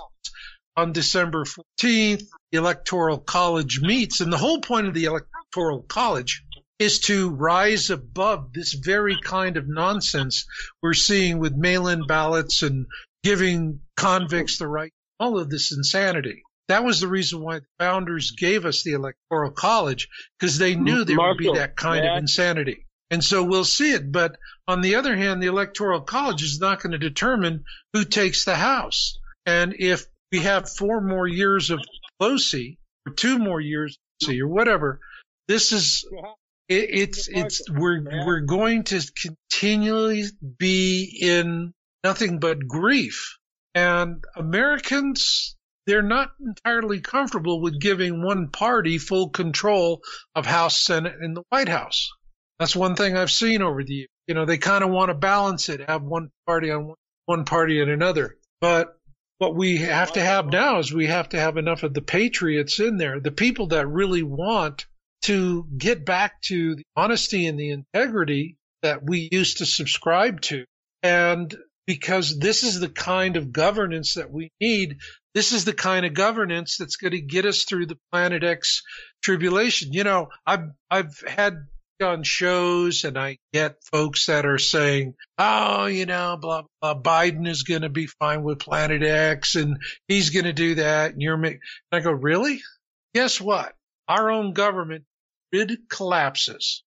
On December 14th, the Electoral College meets, and the whole point of the Electoral College is to rise above this very kind of nonsense we're seeing with mail-in ballots and giving convicts the right, all of this insanity. That was the reason why the founders gave us the Electoral College because they knew there Marshall, would be that kind of insanity. And so we'll see it. But on the other hand, the Electoral College is not going to determine who takes the House. And if we have four more years of Pelosi or two more years or whatever, this is it, it's it's we're we're going to continually be in nothing but grief. And Americans they're not entirely comfortable with giving one party full control of House, Senate, and the White House. That's one thing I've seen over the years. You know, they kind of want to balance it, have one party on one, one party and another. But what we have to have now is we have to have enough of the patriots in there, the people that really want to get back to the honesty and the integrity that we used to subscribe to. And because this is the kind of governance that we need. This is the kind of governance that's going to get us through the Planet X tribulation. You know, I've I've had on shows and I get folks that are saying, oh, you know, blah, blah, Biden is going to be fine with Planet X and he's going to do that. And you're, and I go, really? Guess what? Our own government grid collapses.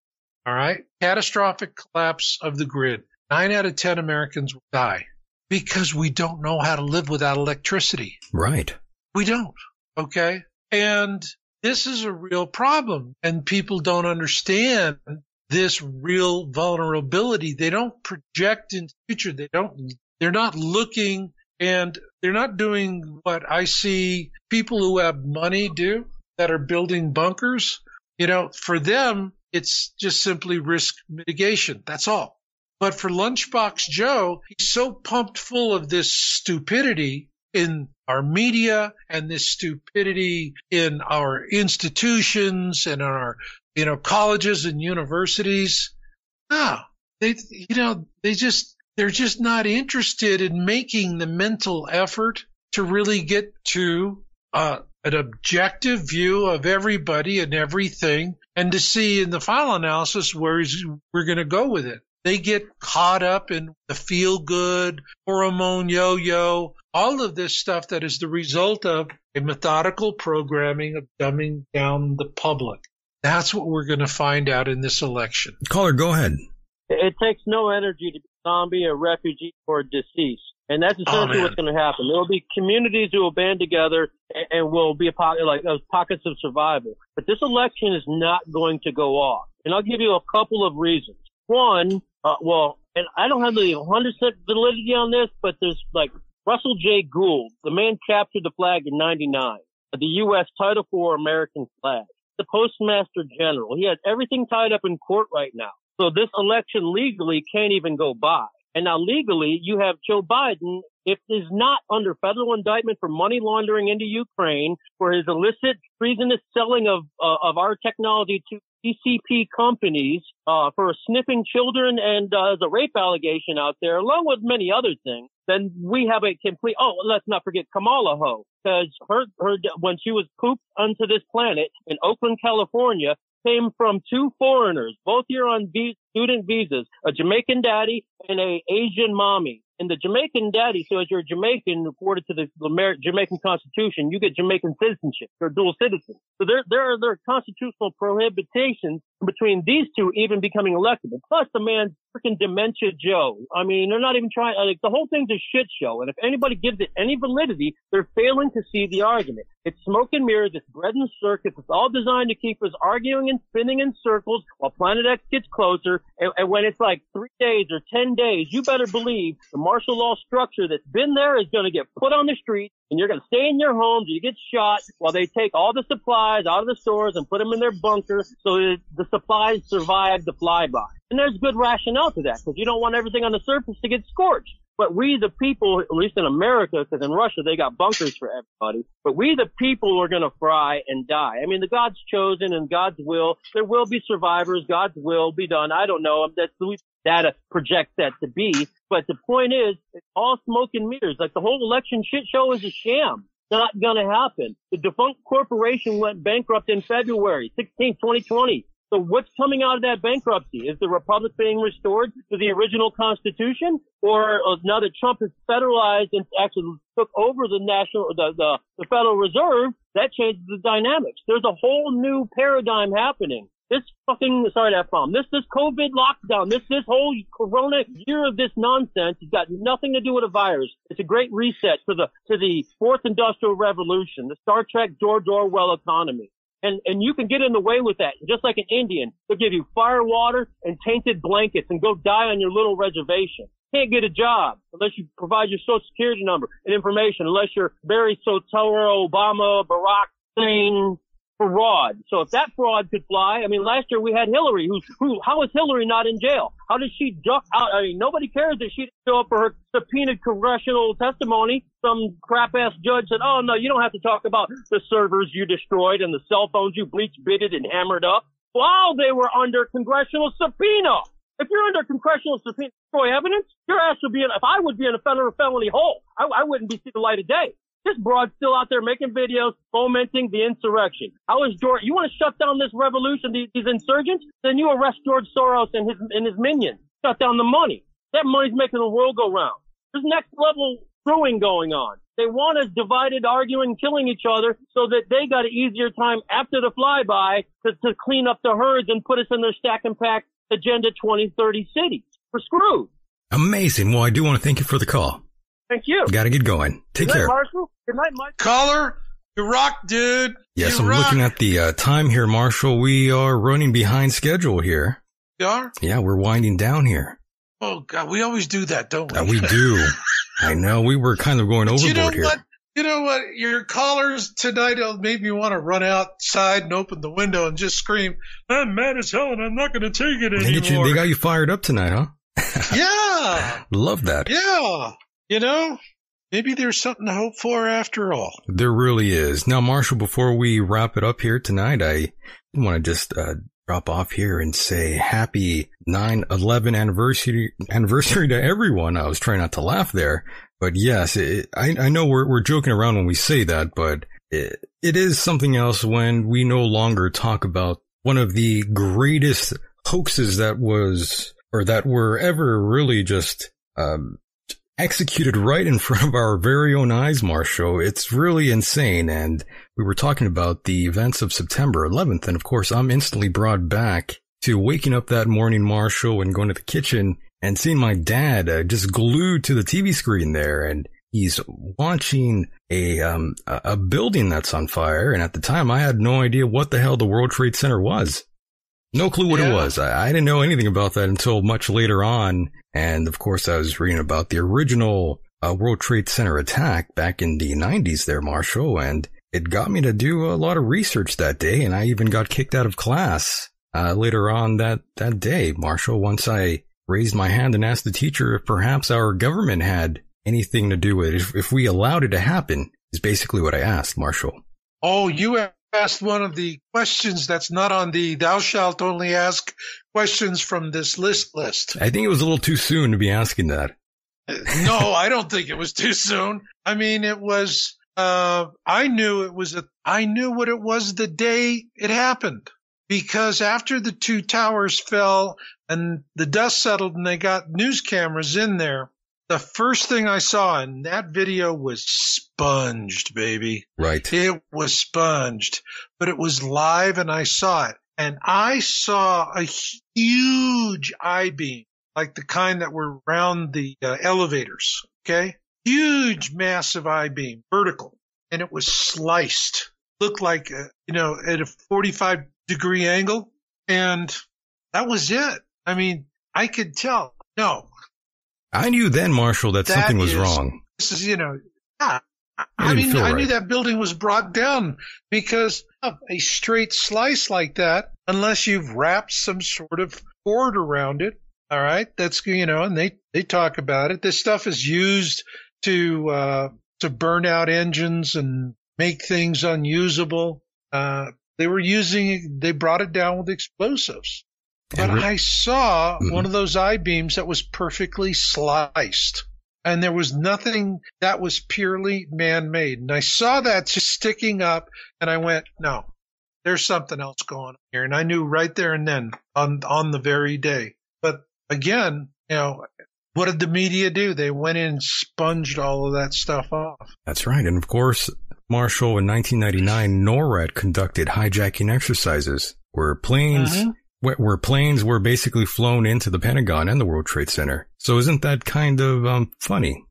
All right. Catastrophic collapse of the grid. Nine out of 10 Americans will die because we don't know how to live without electricity. Right. We don't. Okay. And this is a real problem and people don't understand this real vulnerability. They don't project into the future. They don't, they're not looking and they're not doing what I see people who have money do that are building bunkers. You know, for them, it's just simply risk mitigation. That's all. But for Lunchbox Joe, he's so pumped full of this stupidity in our media and this stupidity in our institutions and our, you know, colleges and universities. No, they, you know, they just, they're just not interested in making the mental effort to really get to uh, an objective view of everybody and everything and to see in the final analysis where we're going to go with it. They get caught up in the feel good, hormone yo yo, all of this stuff that is the result of a methodical programming of dumbing down the public. That's what we're going to find out in this election. Caller, go ahead. It takes no energy to be a zombie, a refugee, or a deceased. And that's essentially oh, what's going to happen. There will be communities who will band together and, and will be a pocket, like those pockets of survival. But this election is not going to go off. And I'll give you a couple of reasons. One, uh, well, and I don't have the 100% validity on this, but there's like Russell J. Gould, the man captured the flag in 99, the U.S. Title IV American flag, the Postmaster General. He has everything tied up in court right now. So this election legally can't even go by. And now legally, you have Joe Biden, if is not under federal indictment for money laundering into Ukraine for his illicit treasonous selling of uh, of our technology to CCP companies uh, for sniffing children and uh, the rape allegation out there, along with many other things, then we have a complete. Oh, let's not forget Kamala Ho, because her her when she was pooped onto this planet in Oakland, California, came from two foreigners, both here on student visas, a Jamaican daddy and a Asian mommy and the Jamaican daddy, so as you're Jamaican, according to the Jamaican Constitution, you get Jamaican citizenship. You're dual citizen. So there, there are, there are constitutional prohibitions between these two even becoming electable. Plus the man's freaking dementia Joe. I mean, they're not even trying, like the whole thing's a shit show. And if anybody gives it any validity, they're failing to see the argument. It's smoke and mirrors. It's bread and circus. It's all designed to keep us arguing and spinning in circles while Planet X gets closer. And, and when it's like three days or 10 days, you better believe the martial law structure that's been there is going to get put on the street and you're going to stay in your homes. You get shot while they take all the supplies out of the stores and put them in their bunker so the supplies survive the flyby. And there's good rationale to that because you don't want everything on the surface to get scorched. But we, the people, at least in America, because in Russia they got bunkers for everybody. But we, the people, are going to fry and die. I mean, the God's chosen and God's will. There will be survivors. God's will be done. I don't know. That's the data uh, projects that to be. But the point is, it's all smoke and mirrors. Like the whole election shit show is a sham. Not gonna happen. The defunct corporation went bankrupt in February 16, 2020. So what's coming out of that bankruptcy? Is the republic being restored to the original constitution? Or now that Trump has federalized and actually took over the national, the, the, the Federal Reserve, that changes the dynamics. There's a whole new paradigm happening. this fucking sorry that bomb, this this COVID lockdown, this this whole Corona year of this nonsense has got nothing to do with a virus. It's a great reset to the to the fourth industrial revolution, the Star Trek George Orwell economy. And and you can get in the way with that. Just like an Indian, they'll give you fire water and tainted blankets and go die on your little reservation. Can't get a job unless you provide your social security number and information, unless you're Barry Soetoro, Obama, Barack Hussein, fraud. So if that fraud could fly, I mean, last year we had Hillary, who, who, how is Hillary not in jail? How did she duck out? I mean, nobody cares that she didn't show up for her subpoenaed congressional testimony. Some crap ass judge said, oh no, you don't have to talk about the servers you destroyed and the cell phones you bleach bitted and hammered up while they were under congressional subpoena. If you're under congressional subpoena, destroy evidence, your ass would be in, if I would be in a federal felony hole, I, I wouldn't be see the light of day. This broad's still out there making videos fomenting the insurrection. How is George? You want to shut down this revolution, these, these insurgents? Then you arrest George Soros and his and his minions. Shut down the money. That money's making the world go round. There's next level screwing going on. They want us divided, arguing, killing each other so that they got an easier time after the flyby to, to clean up the herds and put us in their stack and pack Agenda 2030 cities. We're screwed. Amazing. Well, I do want to thank you for the call. Thank you. Got to get going. Take Good care. night, Marshall. Good night, Mike. Caller, you rock, dude. Yes, You I'm rock. looking at the uh, time here, Marshall. We are running behind schedule here. You are? Yeah, we're winding down here. Oh God, we always do that, don't we? Uh, we do. I know we were kind of going But you know overboard here. what? You know what? Your callers tonight will make me want to run outside and open the window and just scream, "I'm mad as hell, and I'm not going to take it They, anymore." get you, they got you fired up tonight, huh? yeah, Love that. yeah. You know, maybe there's something to hope for after all. There really is. Now, Marshall, before we wrap it up here tonight, I want to just uh, drop off here and say happy 9-11 anniversary anniversary to everyone. I was trying not to laugh there, but yes, it, I, I know we're we're joking around when we say that, but it, it is something else when we no longer talk about one of the greatest hoaxes that was or that were ever really just um, executed right in front of our very own eyes, Marshall. It's really insane. And we were talking about the events of September 11th. And of course, I'm instantly brought back to waking up that morning, Marshall, and going to the kitchen and seeing my dad uh, just glued to the TV screen there. And he's watching a, um, a building that's on fire. And at the time, I had no idea what the hell the World Trade Center was. No clue what it was. I, I didn't know anything about that until much later on. And of course, I was reading about the original uh, World Trade Center attack back in the 90s there, Marshall. And it got me to do a lot of research that day. And I even got kicked out of class uh, later on that, that day, Marshall, once I raised my hand and asked the teacher if perhaps our government had anything to do with it. If, if we allowed it to happen, is basically what I asked, Marshall. Oh, you asked one of the questions that's not on the "Thou shalt only ask questions from this list" list. I think it was a little too soon to be asking that. no, I don't think it was too soon. I mean, it was. Uh, I knew it was a. I knew what it was the day it happened because after the two towers fell and the dust settled and they got news cameras in there, the first thing I saw in that video was sponged, baby. Right. It was sponged, but it was live and I saw it. And I saw a huge I beam, like the kind that were around the uh, elevators. Okay. Huge, massive I beam, vertical. And it was sliced. Looked like, uh, you know, at a 45 degree angle. And that was it. I mean, I could tell. No, I knew then, Marshall, that, That something was is- wrong. this is, you know, yeah. I mean, I right. knew that building was brought down because of a straight slice like that, unless you've wrapped some sort of cord around it. All right. That's, you know, and they, they talk about it. This stuff is used to, uh, to burn out engines and make things unusable. Uh, they were using, they brought it down with explosives. But I saw Mhm. one of those I beams that was perfectly sliced. And there was nothing that was purely man made. And I saw that just sticking up and I went, no, there's something else going on here. And I knew right there and then on, on the very day. But again, you know, what did the media do? They went in and sponged all of that stuff off. That's right. And of course, Marshall, in 1999, NORAD conducted hijacking exercises where planes, mm-hmm. Where, where, planes were basically flown into the Pentagon and the World Trade Center. So isn't that kind of um, funny?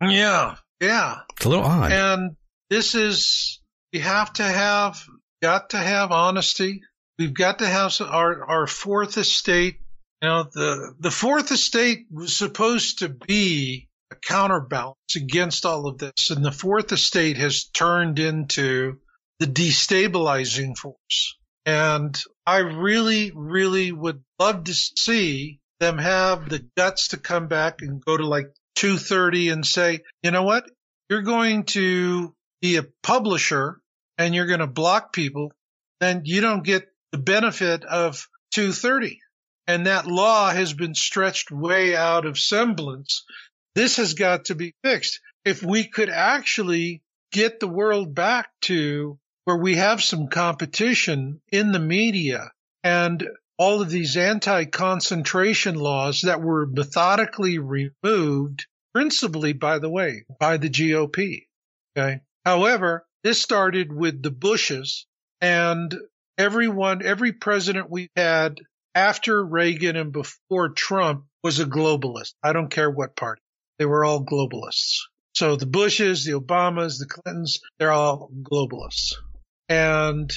Yeah, yeah. It's a little odd. And this is we have to have got to have honesty. We've got to have some, our our fourth estate. You know, the the fourth estate was supposed to be a counterbalance against all of this, and the fourth estate has turned into the destabilizing force. And I really, really would love to see them have the guts to come back and go to like 230 and say, you know what? You're going to be a publisher and you're going to block people, then you don't get the benefit of 230. And that law has been stretched way out of semblance. This has got to be fixed. If we could actually get the world back to where we have some competition in the media and all of these anti-concentration laws that were methodically removed, principally, by the way, by the GOP. Okay. However, this started with the Bushes and everyone, every president we've had after Reagan and before Trump was a globalist. I don't care what party. They were all globalists. So the Bushes, the Obamas, the Clintons, they're all globalists. And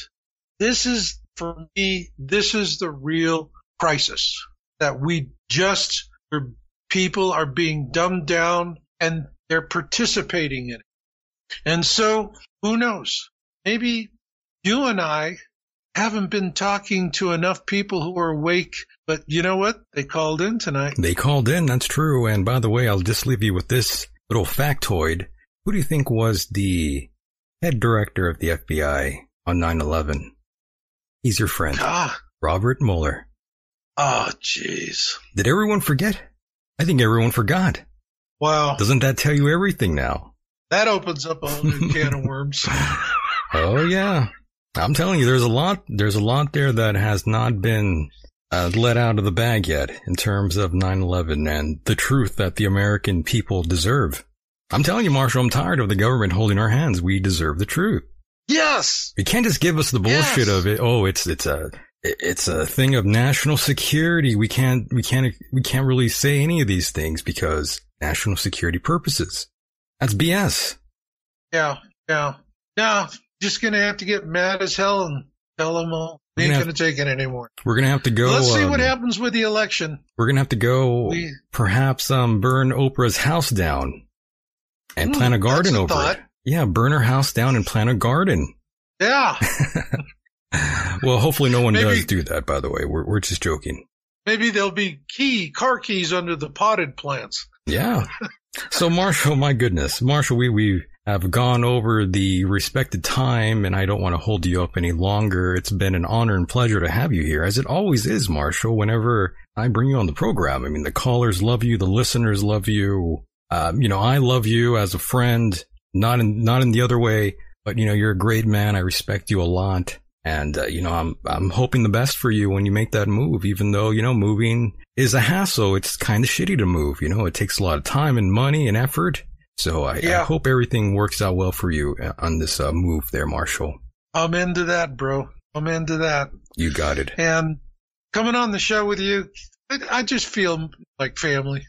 this is, for me, this is the real crisis that we just, people are being dumbed down and they're participating in it. And so who knows? Maybe you and I haven't been talking to enough people who are awake, but you know what? They called in tonight. They called in, that's true. And by the way, I'll just leave you with this little factoid. Who do you think was the head director of the FBI on 9-11. He's your friend. Ah. Robert Mueller. Oh, jeez. Did everyone forget? I think everyone forgot. Wow. Doesn't that tell you everything now? That opens up a whole new can of worms. oh yeah. I'm telling you, there's a lot, there's a lot there that has not been uh, let out of the bag yet in terms of 9-11 and the truth that the American people deserve. I'm telling you, Marshall, I'm tired of the government holding our hands. We deserve the truth. Yes. You can't just give us the bullshit yes. of it. Oh, it's, it's a, it's a thing of national security. We can't, we can't, we can't really say any of these things because national security purposes. That's BS. Yeah. Yeah. Yeah. Just going to have to get mad as hell and tell them all. We ain't going to take it anymore. We're going to have to go. Let's see um, what happens with the election. We're going to have to go we, perhaps, um, burn Oprah's house down and plant a hmm, garden over thought. it. Yeah, burn her house down and plant a garden. Yeah. well, hopefully no one maybe, does do that, by the way. We're, we're just joking. Maybe there'll be key, car keys under the potted plants. Yeah. so Marshall, my goodness, Marshall, we, we have gone over the respected time and I don't want to hold you up any longer. It's been an honor and pleasure to have you here, as it always is, Marshall, whenever I bring you on the program. I mean, the callers love you. The listeners love you. Um, you know, I love you as a friend not in not in the other way, but you know you're a great man. I respect you a lot, and uh, you know I'm I'm hoping the best for you when you make that move. Even though you know moving is a hassle, it's kind of shitty to move. You know it takes a lot of time and money and effort. So I, yeah. I hope everything works out well for you uh, on this uh, move there, Marshall. I'm into that, bro. I'm into that. You got it. And coming on the show with you, I, I just feel like family.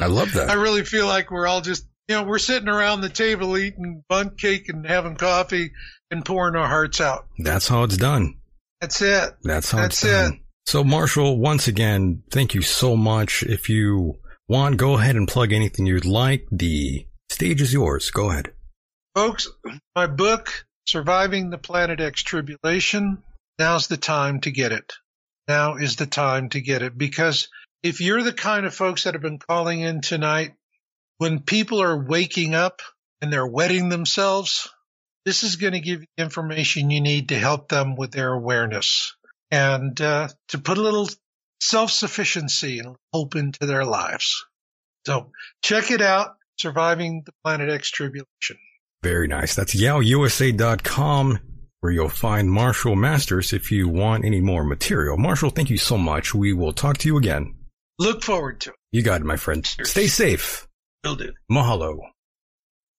I love that. I really feel like we're all just you know, we're sitting around the table eating bundt cake and having coffee and pouring our hearts out. That's how it's done. That's it. That's how That's it's done. It. So Marshall, once again, thank you so much. If you want, go ahead and plug anything you'd like. The stage is yours. Go ahead. Folks, my book, Surviving the Planet X Tribulation, now's the time to get it. Now is the time to get it because if you're the kind of folks that have been calling in tonight when people are waking up and they're wetting themselves, this is going to give you information you need to help them with their awareness and uh, to put a little self-sufficiency and hope into their lives. So check it out, Surviving the Planet X Tribulation. Very nice. That's yowusa.com where you'll find Marshall Masters if you want any more material. Marshall, thank you so much. We will talk to you again. Look forward to it. You got it, my friend. Stay safe. Will do. Mahalo.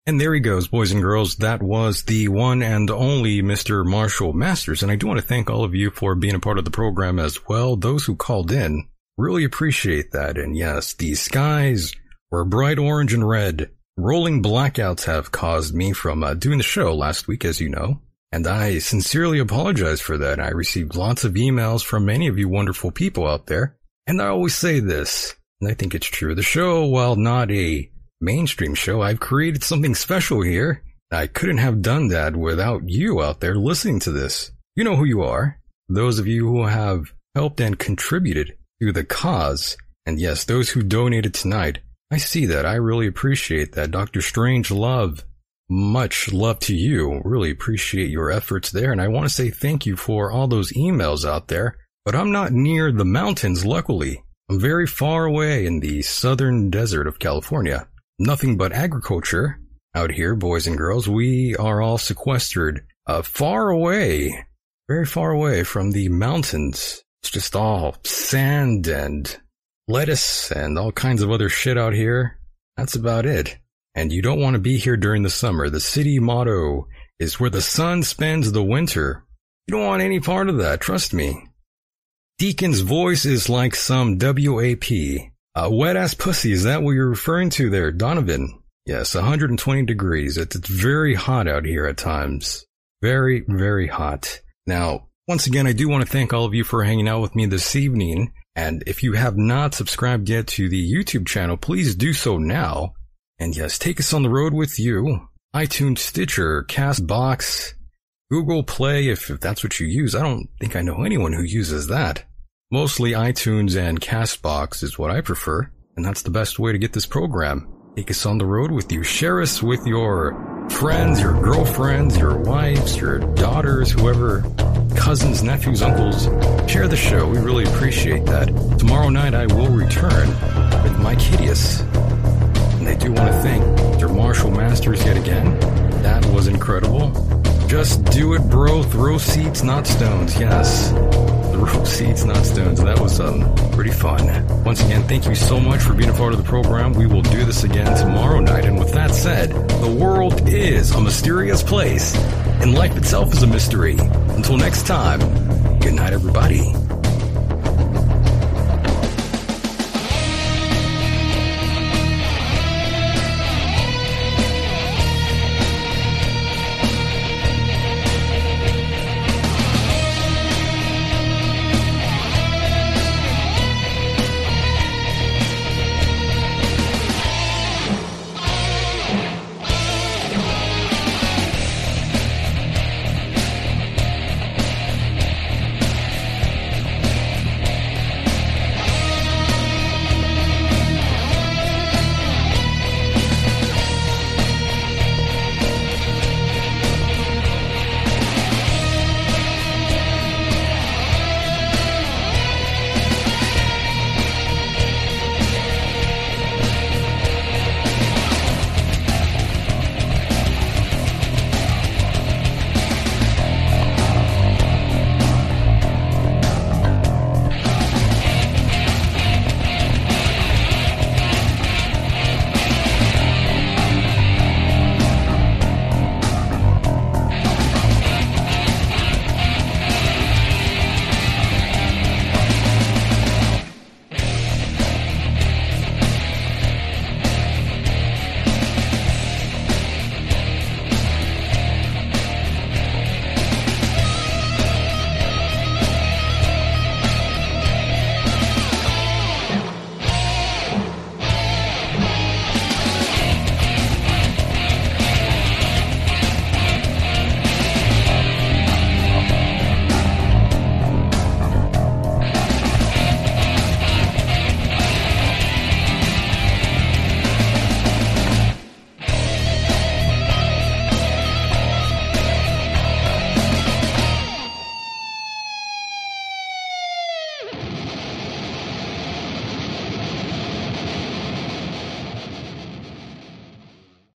And there he goes, boys and girls. That was the one and only Mr. Marshall Masters. And I do want to thank all of you for being a part of the program as well. Those who called in really appreciate that. And yes, the skies were bright orange and red. Rolling blackouts have caused me from uh, doing the show last week, as you know. And I sincerely apologize for that. I received lots of emails from many of you wonderful people out there. And I always say this, and I think it's true. The show, while not a mainstream show, I've created something special here. I couldn't have done that without you out there listening to this. You know who you are. Those of you who have helped and contributed to the cause. And yes, those who donated tonight. I see that. I really appreciate that. Dr. Strangelove. Much love to you. Really appreciate your efforts there. And I want to say thank you for all those emails out there. But I'm not near the mountains, luckily. I'm very far away in the southern desert of California nothing but agriculture out here, boys and girls. We are all sequestered uh, far away, very far away from the mountains. It's just all sand and lettuce and all kinds of other shit out here. That's about it. And you don't want to be here during the summer. The city motto is where the sun spends the winter. You don't want any part of that, trust me. Deacon's voice is like some WAP, uh, wet ass pussy, is that what you're referring to there, Donovan? Yes, 120 degrees. It's, it's very hot out here at times. Very, very hot. Now, once again, I do want to thank all of you for hanging out with me this evening. And if you have not subscribed yet to the YouTube channel, please do so now. And yes, take us on the road with you. iTunes, Stitcher, Castbox, Google Play, if, if that's what you use. I don't think I know anyone who uses that. Mostly iTunes and Castbox is what I prefer, and that's the best way to get this program. Take us on the road with you. Share us with your friends, your girlfriends, your wives, your daughters, whoever, cousins, nephews, uncles. Share the show. We really appreciate that. Tomorrow night I will return with Mike Hideous. And I do want to thank Mr. Marshall Masters yet again. That was incredible. Just do it, bro. Throw seats, not stones. Yes Throw seats, not stones. That was um, pretty fun. Once again, thank you so much for being a part of the program. We will do this again tomorrow night. And with that said, the world is a mysterious place, and life itself is a mystery. Until next time, good night, everybody.